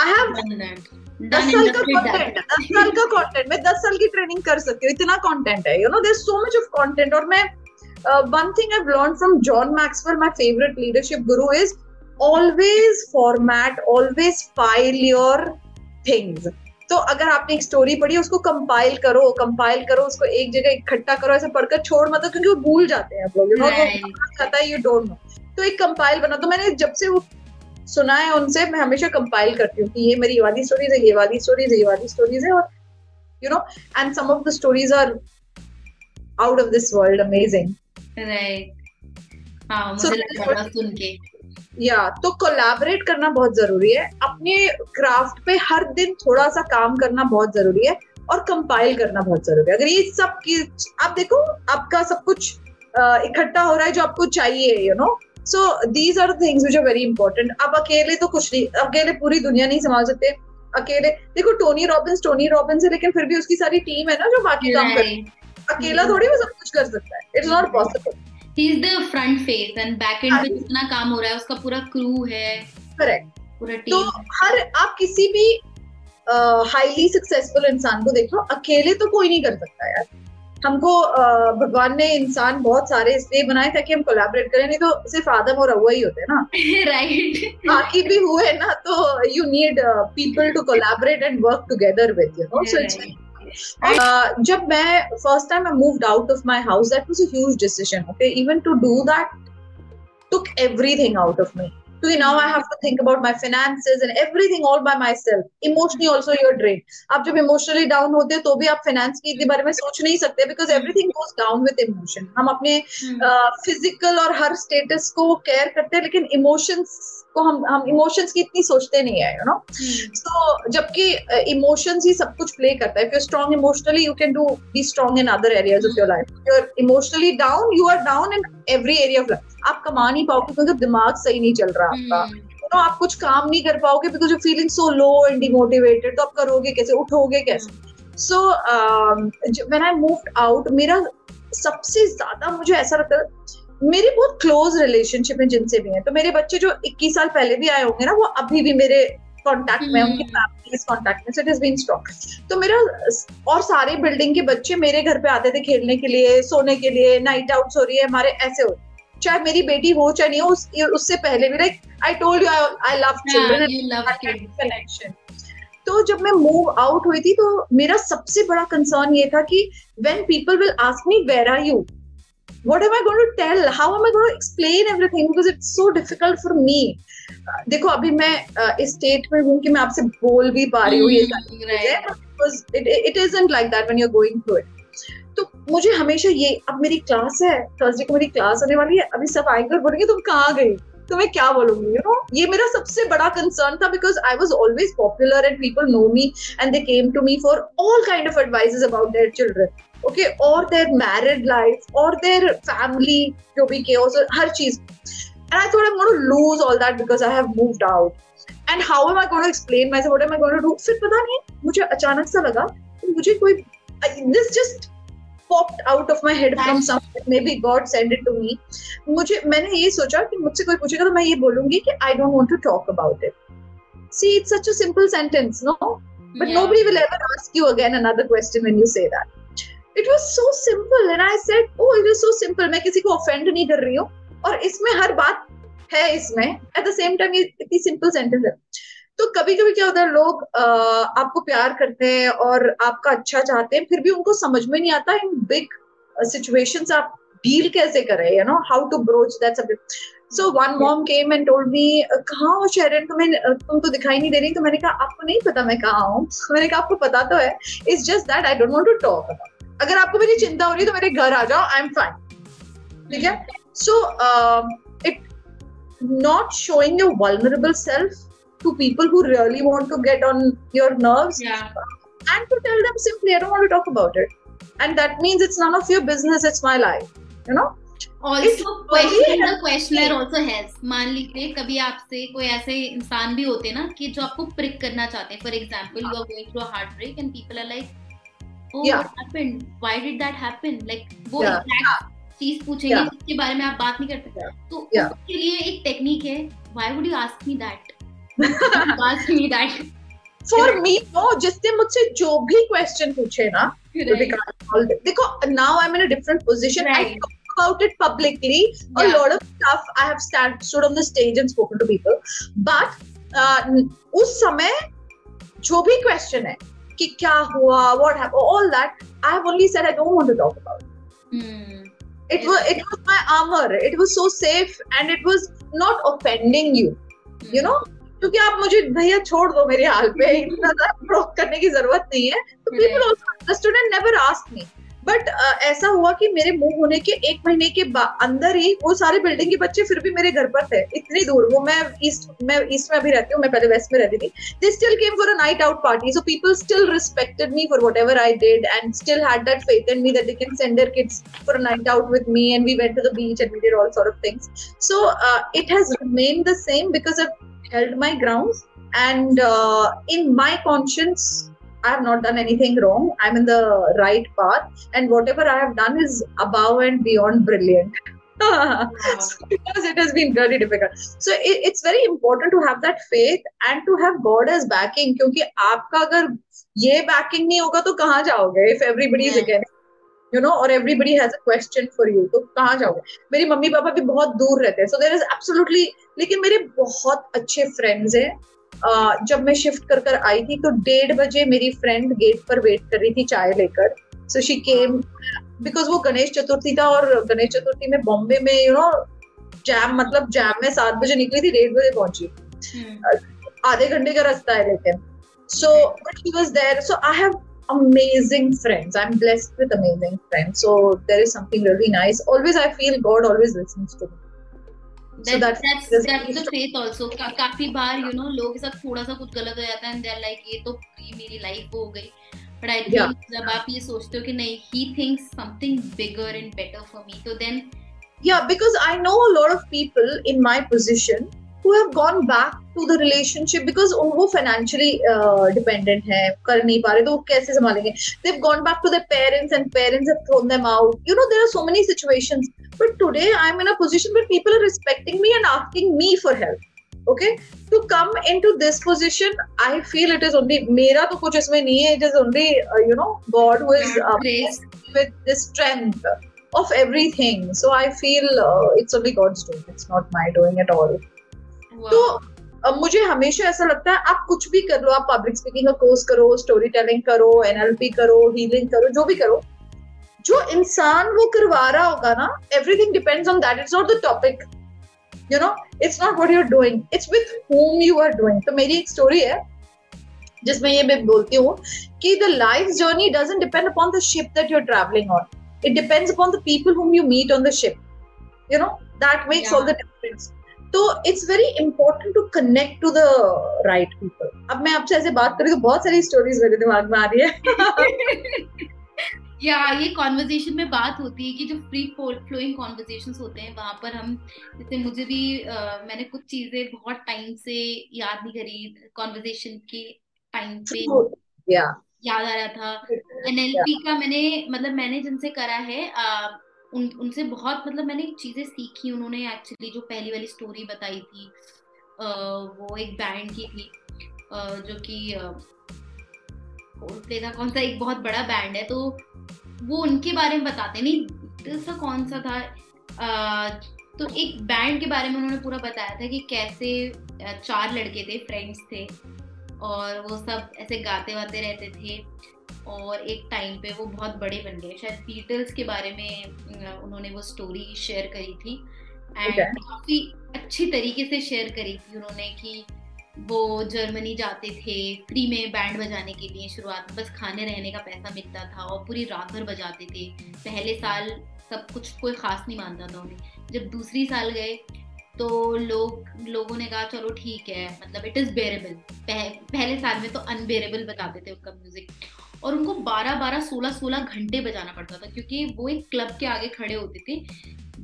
i have done that दस साल का. Content दस साल का कंटेंट मैं दस साल की ट्रेनिंग कर सकती हूँ इतना कंटेंट है you know there so much of content और मैं one thing I learn from John Maxwell my favourite leadership guru is always format always file your things तो अगर आपने एक स्टोरी पढ़ी उसको कंपाइल करो कंपाइल करो उसको एक जगह इकट्ठा करो ऐसे पढ़कर छोड़ मत दो, क्योंकि वो भूल जाते हैं आप लोग वो जाता है यू डोंट नो तो एक कंपाइल बना तो मैंने जब से वो सुना है उनसे मैं हमेशा कंपाइल करती हूँ कि ये मेरी ये वाली स्टोरीज है ये वाली स्टोरीज है ये वाली स्टोरीज है और you know and some of the stories are out of this world amazing right हाँ या तो कोलैबोरेट करना बहुत ज़रूरी है। अपने क्राफ्ट पे हर दिन थोड़ा सा काम करना बहुत ज़रूरी है और कंपाइल करना बहुत ज़रूरी है। अगर ये सब की आप देखो आपका सब कुछ इकट्ठा हो रहा है जो आपको चाहिए you know so these are things which are very important अब अकेले तो कुछ नहीं अकेले पूरी दुनिया नहीं संभाल सकते। अकेले देखो टोनी रॉबिन्स टोनी रॉबिन्स है लेकिन फिर भी उसकी सारी टीम है ना जो बाकी काम कर अकेला थोड़ी वो सब कुछ कर सकता है। It's not possible he is the front face and back end हाँ पे जितना काम हो रहा है उसका पूरा क्रू है। करेक्ट पूरा तो हर आप किसी भी हाईली सक्सेसफुल इंसान को देख लो अकेले तो कोई नहीं कर सकता यार। हमको भगवान ने इंसान बहुत सारे इसलिए बनाए ताकि हम कोलैबोरेट करें नहीं तो सिर्फ़ आदम और हवा ही होते हैं ना। राइट बाकी भी हुए ना तो you need people to collaborate and work together with you know so it's जब मैं first time I moved out of my house that was a huge decision okay even to do that took everything out of me. So now i have to think about my finances and everything all by myself. Emotionally also you're drained. आप जब emotionally down होते हो तो भी आप finance के बारे में सोच नहीं सकते because everything goes down with emotion हम अपने फ़िज़िकल और हर स्टेटस को केयर करते हैं लेकिन इमोशंस को हम हम इमोशंस की इतनी सोचते नहीं है यू नो so जबकि इमोशंस ही सब कुछ प्ले करता है। Emotionally you can do be strong in other areas of your life. If you're emotionally down you are down in every area of life. आप कमा नहीं पाओगे क्योंकि दिमाग सही नहीं चल रहा आपका। you know, आप कुछ काम नहीं कर पाओगे because you feeling so low and demotivated तो आप करोगे कैसे? उठोगे कैसे? So when I move out मेरा सबसे ज़्यादा मुझे ऐसा लगता है मेरी बहुत क्लोज रिलेशनशिप है जिनसे भी है तो मेरे बच्चे जो 21 साल पहले भी आए होंगे ना वो अभी भी मेरे कांटेक्ट में। उनकी फैमिली कांटेक्ट में so it is been strong तो मेरा और सारे बिल्डिंग के बच्चे मेरे घर पे आते थे खेलने के लिए सोने के लिए नाइट आउट हो रही है हमारे ऐसे हो चाहे मेरी बेटी हो चाहे नहीं हो उस, उससे पहले भी like I told you I love children. Connection तो जब मैं मूव आउट हुई थी तो मेरा सबसे बड़ा कंसर्न ये था कि when people will ask me where are you what am i going to tell? How am i going to explain everything? Because it's so difficult for me. Uh, देखो अभी मैं uh, इस स्टेट में हूँ कि मैं आपसे बोल भी पा रही हूँ ये सारी it isn't like that when you're going through it. तो मुझे हमेशा ये अब मेरी क्लास है थर्सडे को मेरी क्लास होने वाली है अभी सब आएँगे और बोलेंगे तुम कहाँ गई तो मैं क्या बोलूँगी यू नो ये मेरा सबसे बड़ा कंसर्न था because I was always popular and people know me and they came to me for all kind of advises about their children okay or their married life or their family जो भी chaos or her cheese and I thought I'm going to lose all that because I have moved out and how am I going to explain myself what am I going to do फिर पता नहीं मुझे अचानक सा लगा कि मुझे कोई this just popped out of my head from That's- somewhere maybe God sent it to me मुझे मैंने ये सोचा कि मुझसे कोई पूछेगा तो मैं ये बोलूँगी कि I don't want to talk about it see it's such a simple sentence no but Yeah. nobody will ever ask you again another question when you say it was so simple and i said oh it is so simple. मैं किसी को offend नहीं कर रही हूँ और इसमें हर बात है इसमें. At the same time ये इतनी simple sentence है। तो कभी कभी क्या होता है लोग आपको प्यार करते हैं और आपका अच्छा चाहते हैं फिर भी उनको समझ में नहीं आता इन बिग सिचुएशंस आप डील कैसे करें you know how to broach that subject so one mom came and told me कहाँ हो शेरन तुम्हें तुम तो दिखाई नहीं दे रही तो मैंने कहा आपको नहीं पता मैं कहाँ हूँ? मैंने कहा आपको पता तो है. It's just that I don't want to talk about अगर आपको मेरी चिंता हो रही है तो मेरे घर आ जाओ आई एम फाइन ठीक है? So it not showing your vulnerable self to people who really want to get on your nerve and to tell them simply I don't talk about it and that means it's none of your business it's my life you know मान लीजिए कभी आपसे कोई इंसान भी होते ना कि जो आपको प्रिक करना चाहते हैं. oh, yeah. what happened? Why did that happen? Like, वो चीज़ पूछेंगे जिसके बारे में आप बात नहीं करते yeah. तो yeah. उसके लिए एक टेक्निक है Why would you ask me that? ask me that. For me जिसने मुझसे जो भी क्वेश्चन पूछे ना देखो now I mean different position about it publicly उस समय जो भी क्वेश्चन है कि क्या हुआ what happened all that I have only said I don't want to talk about it. Was it was my armor. It was so safe and it was not offending you you know? क्योंकि आप मुझे भैया छोड़ दो मेरे हाल पे इतना ज़्यादा करने की ज़रूरत नहीं है। तो people also understood and never ask me but uh, ऐसा हुआ कि मेरे मूव होने के एक महीने के अंदर ही वो सारे बिल्डिंग के बच्चे फिर भी मेरे घर पर थे इतनी दूर। वो मैं ईस्ट मैं ईस्ट में अभी रहती हूँ मैं पहले वेस्ट में रहती थी। They still came for a night out party so people still respected me for whatever I did and still had that faith in me that they can send their kids for a night out with me and we went to the beach and we did all sort of things so it has remain the same because I held my grounds and uh, in conscience I have not done anything wrong. I'm in the right path, and whatever I have done is above and beyond brilliant. wow. because it has been very difficult. So it, it's very important to have that faith and to have God as backing. क्योंकि आपका अगर ये backing नहीं होगा तो कहाँ जाओगे? If everybody is against you know और everybody has a question for you तो कहाँ जाओगे मेरी मम्मी पापा भी बहुत दूर रहते हैं सो देर इज़ एब्सोल्युटली लेकिन मेरे बहुत अच्छे फ्रेंड्स हैं जब मैं शिफ्ट कर कर आई थी तो डेढ़ बजे मेरी फ्रेंड गेट पर वेट कर रही थी चाय लेकर सो शी केम बिकॉज़ वो गणेश चतुर्थी था और गणेश चतुर्थी में बॉम्बे में यू नो जैम मतलब जैम में सात बजे निकली थी डेढ़ बजे पहुँची hmm. आधे घंटे का रास्ता है लेकिन so but he was there so I have amazing friends. I'm blessed with amazing friends. So there is something really nice. Always I feel God always listens to me. So that's that's that's the faith also का, काफ़ी बार you know लोगों के साथ थोड़ा सा कुछ गलत हो जाता है and they're like ये तो ये मेरी लाइफ हो गई but I think yeah. जब आप ये सोचते हो कि नहीं he thinks something bigger and better for me so then yeah because I know a lot of people in my position who have gone back to the relationship because वो financially uh, dependent है कर नहीं पा रहे तो वो कैसे संभालेंगे they've gone back to their parents and parents have thrown them out you know there are so many situations but today I'm in a position where people are respecting me and asking me for help okay to come into this position i feel it is only mera to kuch isme nahi hai it is only uh, you know god who is uh, with the strength of everything so i feel uh, it's only god's doing it's not my doing at all तो अब मुझे हमेशा ऐसा लगता है आप कुछ भी कर लो आप पब्लिक स्पीकिंग का कोर्स करो स्टोरी टेलिंग करो एनएलपी करो हीलिंग करो जो भी करो जो इंसान वो करवा रहा होगा ना everything depends on that it's not the topic you know it's not what you are doing it's with whom you are doing तो मेरी एक स्टोरी है जिसमें ये मैं बोलती हूँ कि the life journey doesn't depend upon the ship that you are travelling on it depends upon the people whom you meet on the ship you know that makes all the difference तो it's very important to connect to the right people अब मैं आपसे ऐसे बात करी तो बहुत सारी स्टोरीज मेरे दिमाग में आ रही है। या ये कॉन्वर्जेशन में बात होती है कि जो फ्री फ्लोइंग कॉन्वर्जेशन होते हैं वहाँ पर हम जैसे मुझे भी uh, मैंने कुछ चीज़ें बहुत टाइम से याद नहीं करी कॉन्वर्जेशन के टाइम पे yeah. याद आ रहा था एनएलपी yeah. का मैंने मतलब मैंने जिनसे करा है uh, उन उनसे बहुत मतलब मैंने चीज़ें सीखी उन्होंने एक्चुअली जो पहली वाली स्टोरी बताई थी आ, वो एक बैंड की थी आ, जो कि था कौन सा एक बहुत बड़ा बैंड है तो वो उनके बारे में बताते नहीं ऐसा कौन सा था? आ, तो एक बैंड के बारे में उन्होंने पूरा बताया था कि कैसे चार लड़के थे फ्रेंड्स थे और वो सब ऐसे गाते वाते रहते थे और एक टाइम पे वो बहुत बड़े बन गए। शायद बीटल्स के बारे में उन्होंने वो स्टोरी शेयर करी थी एंड काफ़ी अच्छी तरीके से शेयर करी थी उन्होंने कि वो जर्मनी जाते थे फ्री में बैंड बजाने के लिए शुरुआत में बस खाने रहने का पैसा मिलता था और पूरी रात भर बजाते थे। पहले साल सब कुछ कोई खास नहीं मानता था उन्हें। जब दूसरी साल गए तो लोग लोगों ने कहा चलो ठीक है मतलब इट इज़ बेरेबल पह, पहले साल में तो अनबेरेबल बताते थे उनका म्यूज़िक और उनको 12 12 16 16 घंटे बजाना पड़ता था, क्योंकि वो एक क्लब के आगे खड़े होते थे,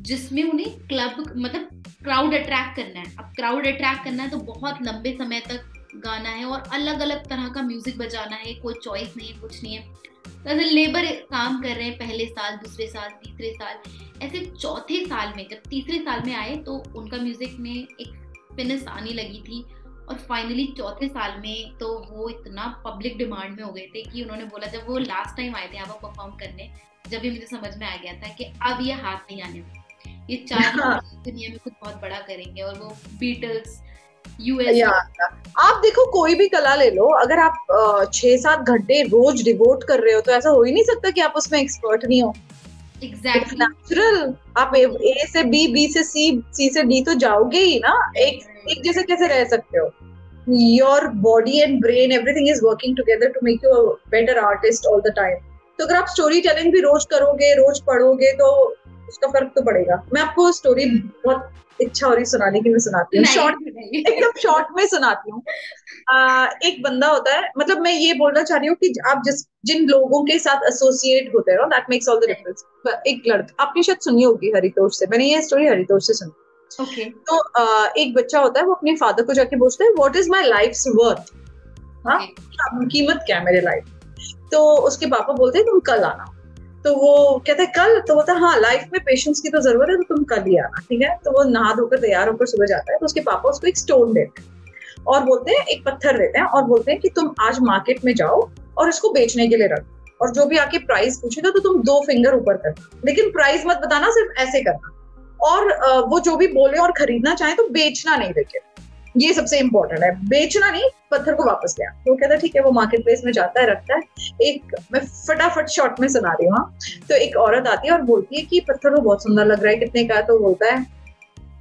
जिसमें उन्हें क्लब मतलब क्राउड अट्रैक्ट करना है। अब क्राउड अट्रैक्ट करना है तो बहुत लंबे समय तक गाना है और अलग अलग तरह का म्यूज़िक बजाना है, कोई चॉइस नहीं है कुछ नहीं है। तो लेबर काम कर रहे हैं पहले साल, दूसरे साल, तीसरे साल। ऐसे चौथे साल में, जब तीसरे साल में आए तो उनका म्यूज़िक में एक फिनिश आने लगी थी। और फाइनली चौथे साल में तो वो इतना पब्लिक डिमांड में हो गए थे कि उन्होंने बोला जब वो लास्ट टाइम आए थे यहाँ पर परफॉर्म करने जब भी मुझे समझ में आ गया था कि अब ये हाथ नहीं आने ये चार हाँ। दुनिया में कुछ बहुत बड़ा करेंगे और वो बीटल्स यूएस आप देखो कोई भी कला ले लो अगर आप छह सात घंटे रोज डिवोट कर रहे हो तो ऐसा हो ही नहीं सकता कि आप उसमें एक्सपर्ट नहीं हो। एग्जैक्टली नेचुरल आप ए से बी बी से सी सी से डी तो जाओगे ही ना। एक एक जैसे कैसे रह सकते हो? Your body and brain everything is working together to make you a better artist all the time तो अगर आप स्टोरी टेलिंग भी रोज करोगे रोज पढ़ोगे तो उसका फ़र्क तो पड़ेगा। मैं आपको स्टोरी बहुत इच्छा हो रही सुनाने की मैं सुनाती हूँ। शॉर्ट एकदम शॉर्ट में सुनाती हूँ। एक बंदा होता है मतलब मैं ये बोलना चाह रही हूँ कि आप जिस जिन लोगों के साथ एसोसिएट होते हैं that makes all the difference एक लड़का आपने शायद सुनी होगी हरितोष से मैंने ये स्टोरी हरितोष से सुनी। Okay. तो आ, एक बच्चा होता है वो अपने फादर को जाके पूछता है what is my life worth हाँ? कीमत क्या है मेरे लाइफ तो उसके पापा बोलते हैं तुम कल आना। तो वो कहते हैं कल? तो बोलता है हाँ लाइफ में पेशेंस की तो ज़रूरत है तो तुम कल ही आना ठीक है? तो वो नहा धोकर तैयार होकर सुबह जाता है तो उसके पापा उसको एक स्टोन देते हैं और बोलते हैं एक पत्थर देते हैं और बोलते हैं कि तुम आज मार्केट में जाओ और इसको बेचने के लिए रख और जो भी आके प्राइस पूछेगा तो तुम दो फिंगर ऊपर करना। लेकिन प्राइस मत बताना सिर्फ़ ऐसे करना। और वो जो भी बोले और खरीदना चाहे तो बेचना नहीं देखे। ये सबसे इंपॉर्टेंट है। बेचना नहीं, पत्थर को वापस लिया वो कहता है, ठीक है, वो मार्केट प्लेस में जाता है, रखता है। एक, मैं फटाफट शॉर्ट में सुना रही हूँ हाँ। तो एक औरत आती है और बोलती है कि पत्थर को बहुत सुंदर लग रहा है, कितने का तो बोलता है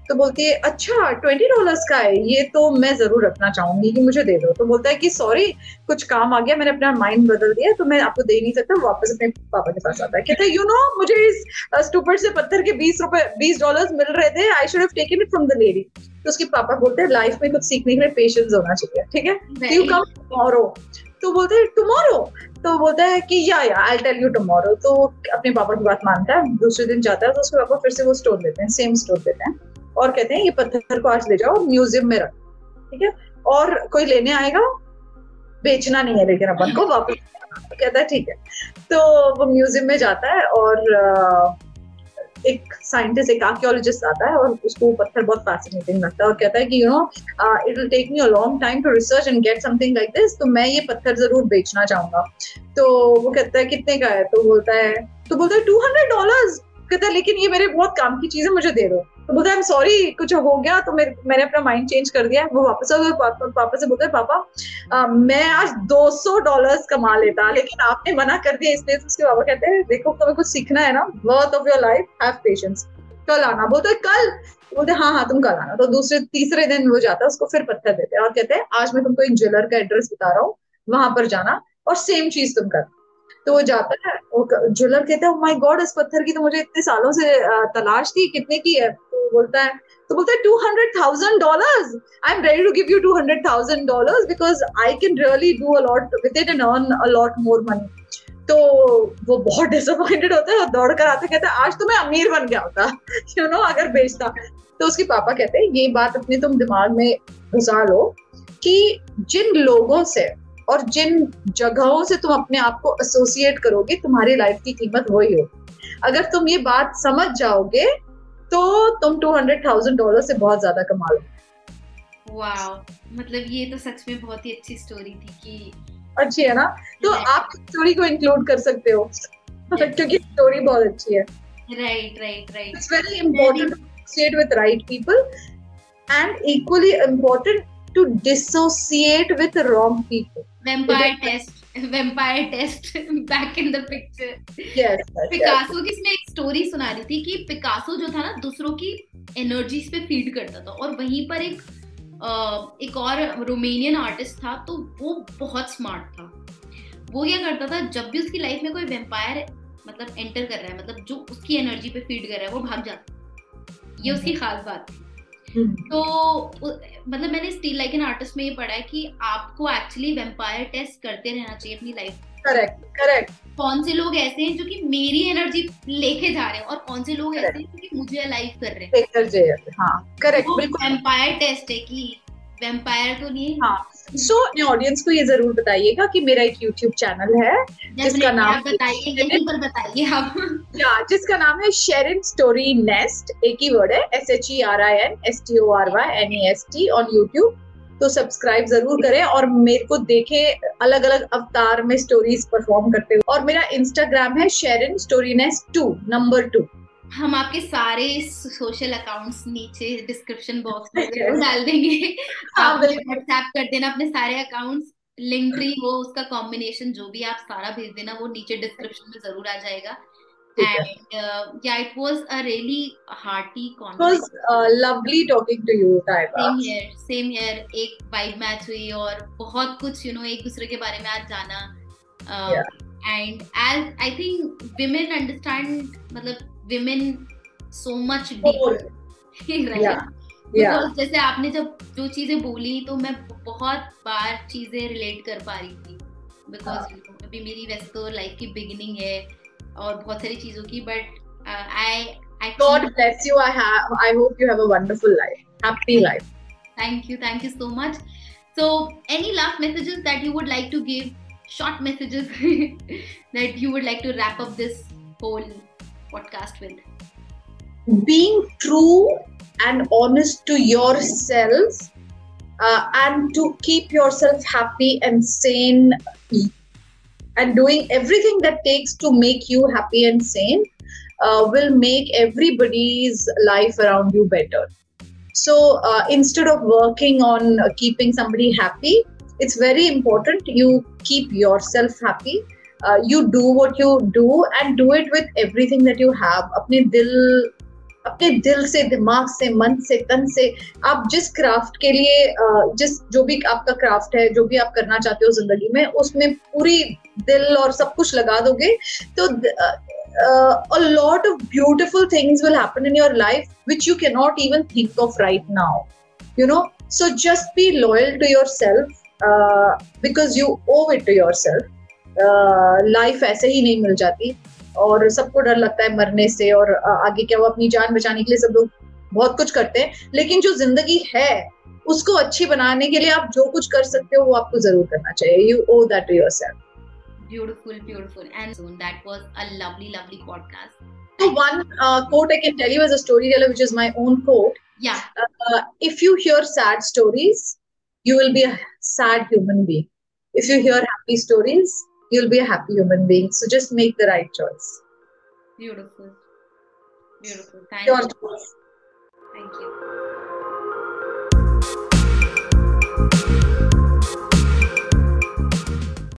तो बोलती है अच्छा ट्वेंटी डॉलर्स का है ये तो मैं ज़रूर रखना चाहूँगी कि मुझे दे दो। तो बोलता है कि सॉरी कुछ काम आ गया मैंने अपना माइंड बदल दिया तो मैं आपको दे नहीं सकता वापस अपने पापा के पास आता है। कहते यू नो मुझे इस स्टूपर से पत्थर के बीस रुपए बीस डॉलर मिल रहे थे I should have taken it from the lady तो उसके पापा बोलते हैं लाइफ में कुछ सीखने के लिए पेशेंस होना चाहिए ठीक है? यू कम टुमारो तो बोलते हैं टुमारो तो बोलता है कि या या आई टेल यू टुमारो तो अपने पापा की बात मानता है दूसरे दिन जाता है तो उसके पापा फिर से वो स्टोर देते हैं सेम स्टोर देते हैं। और कहते हैं, ये पत्थर को आज ले जाओ, म्यूज़ियम में रख। ठीक है? और कोई लेने आएगा? बेचना नहीं है लेकिन अपन को, वापस। तो कहता है, ठीक है। तो वो म्यूज़ियम में जाता है और एक साइंटिस्ट, एक आर्कियोलॉजिस्ट आता है और उसको पत्थर बहुत फैसिनेटिंग लगता है और कहता है कि you know it will take me a long time to research and get something like this तो मैं ये पत्थर ज़रूर बेचना चाहूँगा। तो वो कहता है, कितने का है? तो बोलता है तो बोलता है टू हंड्रेड डॉलर कहता है, लेकिन ये मेरे बहुत काम की चीज़ है, मुझे दे दो। तो बोलता है सॉरी कुछ हो गया तो मेरे मैंने अपना माइंड चेंज कर दिया वो वापस आ पापा, पापा से बोलता पापा आ, मैं आज 200 डॉलर्स कमा लेता लेकिन आपने मना कर दिया इसलिए तो उसके पापा कहते हैं देखो तुम्हें कुछ सीखना है ना worth of your life have patience कल आना। बोलते कल? बोलते हाँ हाँ तुम कल आना। तो दूसरे तीसरे दिन वो जाता है उसको फिर पत्थर देते हैं और कहते हैं आज मैं तुमको एक ज्वेलर का एड्रेस बता रहा हूँ वहाँ पर जाना और सेम चीज़ तुम करना तो वो जाता है ज्वेलर कहता है माय गॉड इस पत्थर की तो मुझे इतने सालों से तलाश थी, कितने की है? तो बोलता है तो बोलता है two hundred thousand dollar I am ready to give you two hundred thousand dollar because I can really do a lot with it and earn a lot more money तो वो बहुत डिसअपॉइंटेड होता है और दौड़ कर आते कहते हैं, आज तो मैं अमीर बन गया होता यू नो अगर बेचता। तो उसके पापा कहते हैं, ये बात अपने तुम दिमाग में घुसा लो कि जिन लोगों से और जिन जगहों से तुम अपने आप को एसोसिएट करोगे तुम्हारी लाइफ की कीमत वही हो अगर तुम ये बात समझ जाओगे तो तुम टू हंड्रेड थाउज़ेंड डॉलर से बहुत ज़्यादा कमा लो मतलब ये तो सच में बहुत ही अच्छी स्टोरी थी कि अच्छी है ना? तो आप स्टोरी को इंक्लूड कर सकते हो। क्योंकि स्टोरी बहुत अच्छी है। Right right right it's very important stayed with right people and equally important to dissociate with wrong people. vampire test. Vampire test back in the picture. Yes Picasso की इसमें एक स्टोरी सुना रही थी कि पिकासो जो था ना दूसरों की एनर्जीज पे फ़ीड करता था। और वहीं पर एक एक और रोमेनियन आर्टिस्ट था तो वो बहुत स्मार्ट था। वो क्या करता था जब भी उसकी लाइफ में कोई वेम्पायर मतलब एंटर कर रहा है मतलब जो उसकी एनर्जी पे फ़ीड कर रहा है वो भाग जाता ये उसकी खास बात थी हम्म। तो मतलब मैंने स्टील लाइक एन आर्टिस्ट में ये पढ़ा है कि आपको एक्चुअली वेम्पायर टेस्ट करते रहना चाहिए अपनी लाइफ करेक्ट करेक्ट कौन से लोग ऐसे हैं जो कि मेरी एनर्जी लेके जा रहे हैं और कौन से लोग ऐसे हैं जो कि मुझे अलाइव कर रहे हैं? हाँ करेक्ट बिल्कुल। वेम्पायर टेस्ट है कि वेम्पायर तो नहीं हाँ। सो so, ऑडियंस को ये ज़रूर बताइएगा कि मेरा एक यूट्यूब चैनल है जिसका नाम बताइए आप। या जिसका नाम है शेरिन स्टोरी नेस्ट एक ही वर्ड है S H E R I N S T O R Y N E S T on YouTube तो सब्सक्राइब ज़रूर करें और मेरे को देखे अलग अलग अवतार में स्टोरीज परफॉर्म करते हुए। और मेरा इंस्टाग्राम है Sherin story nest two number two हम आपके सारे सोशल अकाउंट्स नीचे डिस्क्रिप्शन बॉक्स में ज़रूर डाल देंगे। आप व्हाट्सएप कर देना अपने सारे अकाउंट्स लिंक ट्री वो उसका कॉम्बिनेशन जो भी आप सारा भेज देना वो नीचे डिस्क्रिप्शन में ज़रूर आ जाएगा। And yeah it was a really hearty conversation lovely talking to you tiger same here same here एक वाइब मैच हुई और बहुत कुछ यू नो एक दूसरे के बारे में आज जाना। And as I think women understand मतलब विमेन सो मच जैसे आपने जब जो चीज़ें बोली तो मैं बहुत बार चीज़ें रिलेट कर पा रही थी। बिकॉज़ अभी मेरी वैसे तो लाइफ की बिगिनिंग है और बहुत सारी चीज़ों की but I I god hope you have life thank you thank you so much so any last messages that you would like to give short messages that you would like to wrap up this whole podcast with? Being true and honest to yourself uh, and to keep yourself happy and sane and doing everything that takes to make you happy and sane uh, will make everybody's life around you better. So uh, instead of working on keeping somebody happy, it's very important you keep yourself happy you do what you do and do it with every thing that you have अपने दिल अपने दिल से, दिमाग से, मन से, तन से आप जिस क्राफ्ट के लिए uh, जिस, जो भी आपका क्राफ्ट है, जो भी आप करना चाहते हो ज़िंदगी में, उसमें पूरी दिल और सब कुछ लगा दोगे तो a lot of beautiful things will happen in your life which you can not even think of right now you know so just be loyal to yourself because you owe it to yourself life ऐसे ही नहीं मिल जाती। और सबको डर लगता है मरने से और आगे क्या वो अपनी जान बचाने के लिए सब लोग बहुत कुछ करते हैं। लेकिन जो ज़िंदगी है उसको अच्छी बनाने के लिए आप जो कुछ कर सकते हो वो आपको ज़रूर करना चाहिए। You owe that to yourself beautiful beautiful and soon that was a lovely lovely podcast तो one quote I can tell you as a story teller which is my own quote yeah if you hear sad stories you will be a sad human being if you hear happy stories you'll be a happy human being. So just make the right choice. Beautiful. Beautiful. Thank Your you. Choice. Thank you.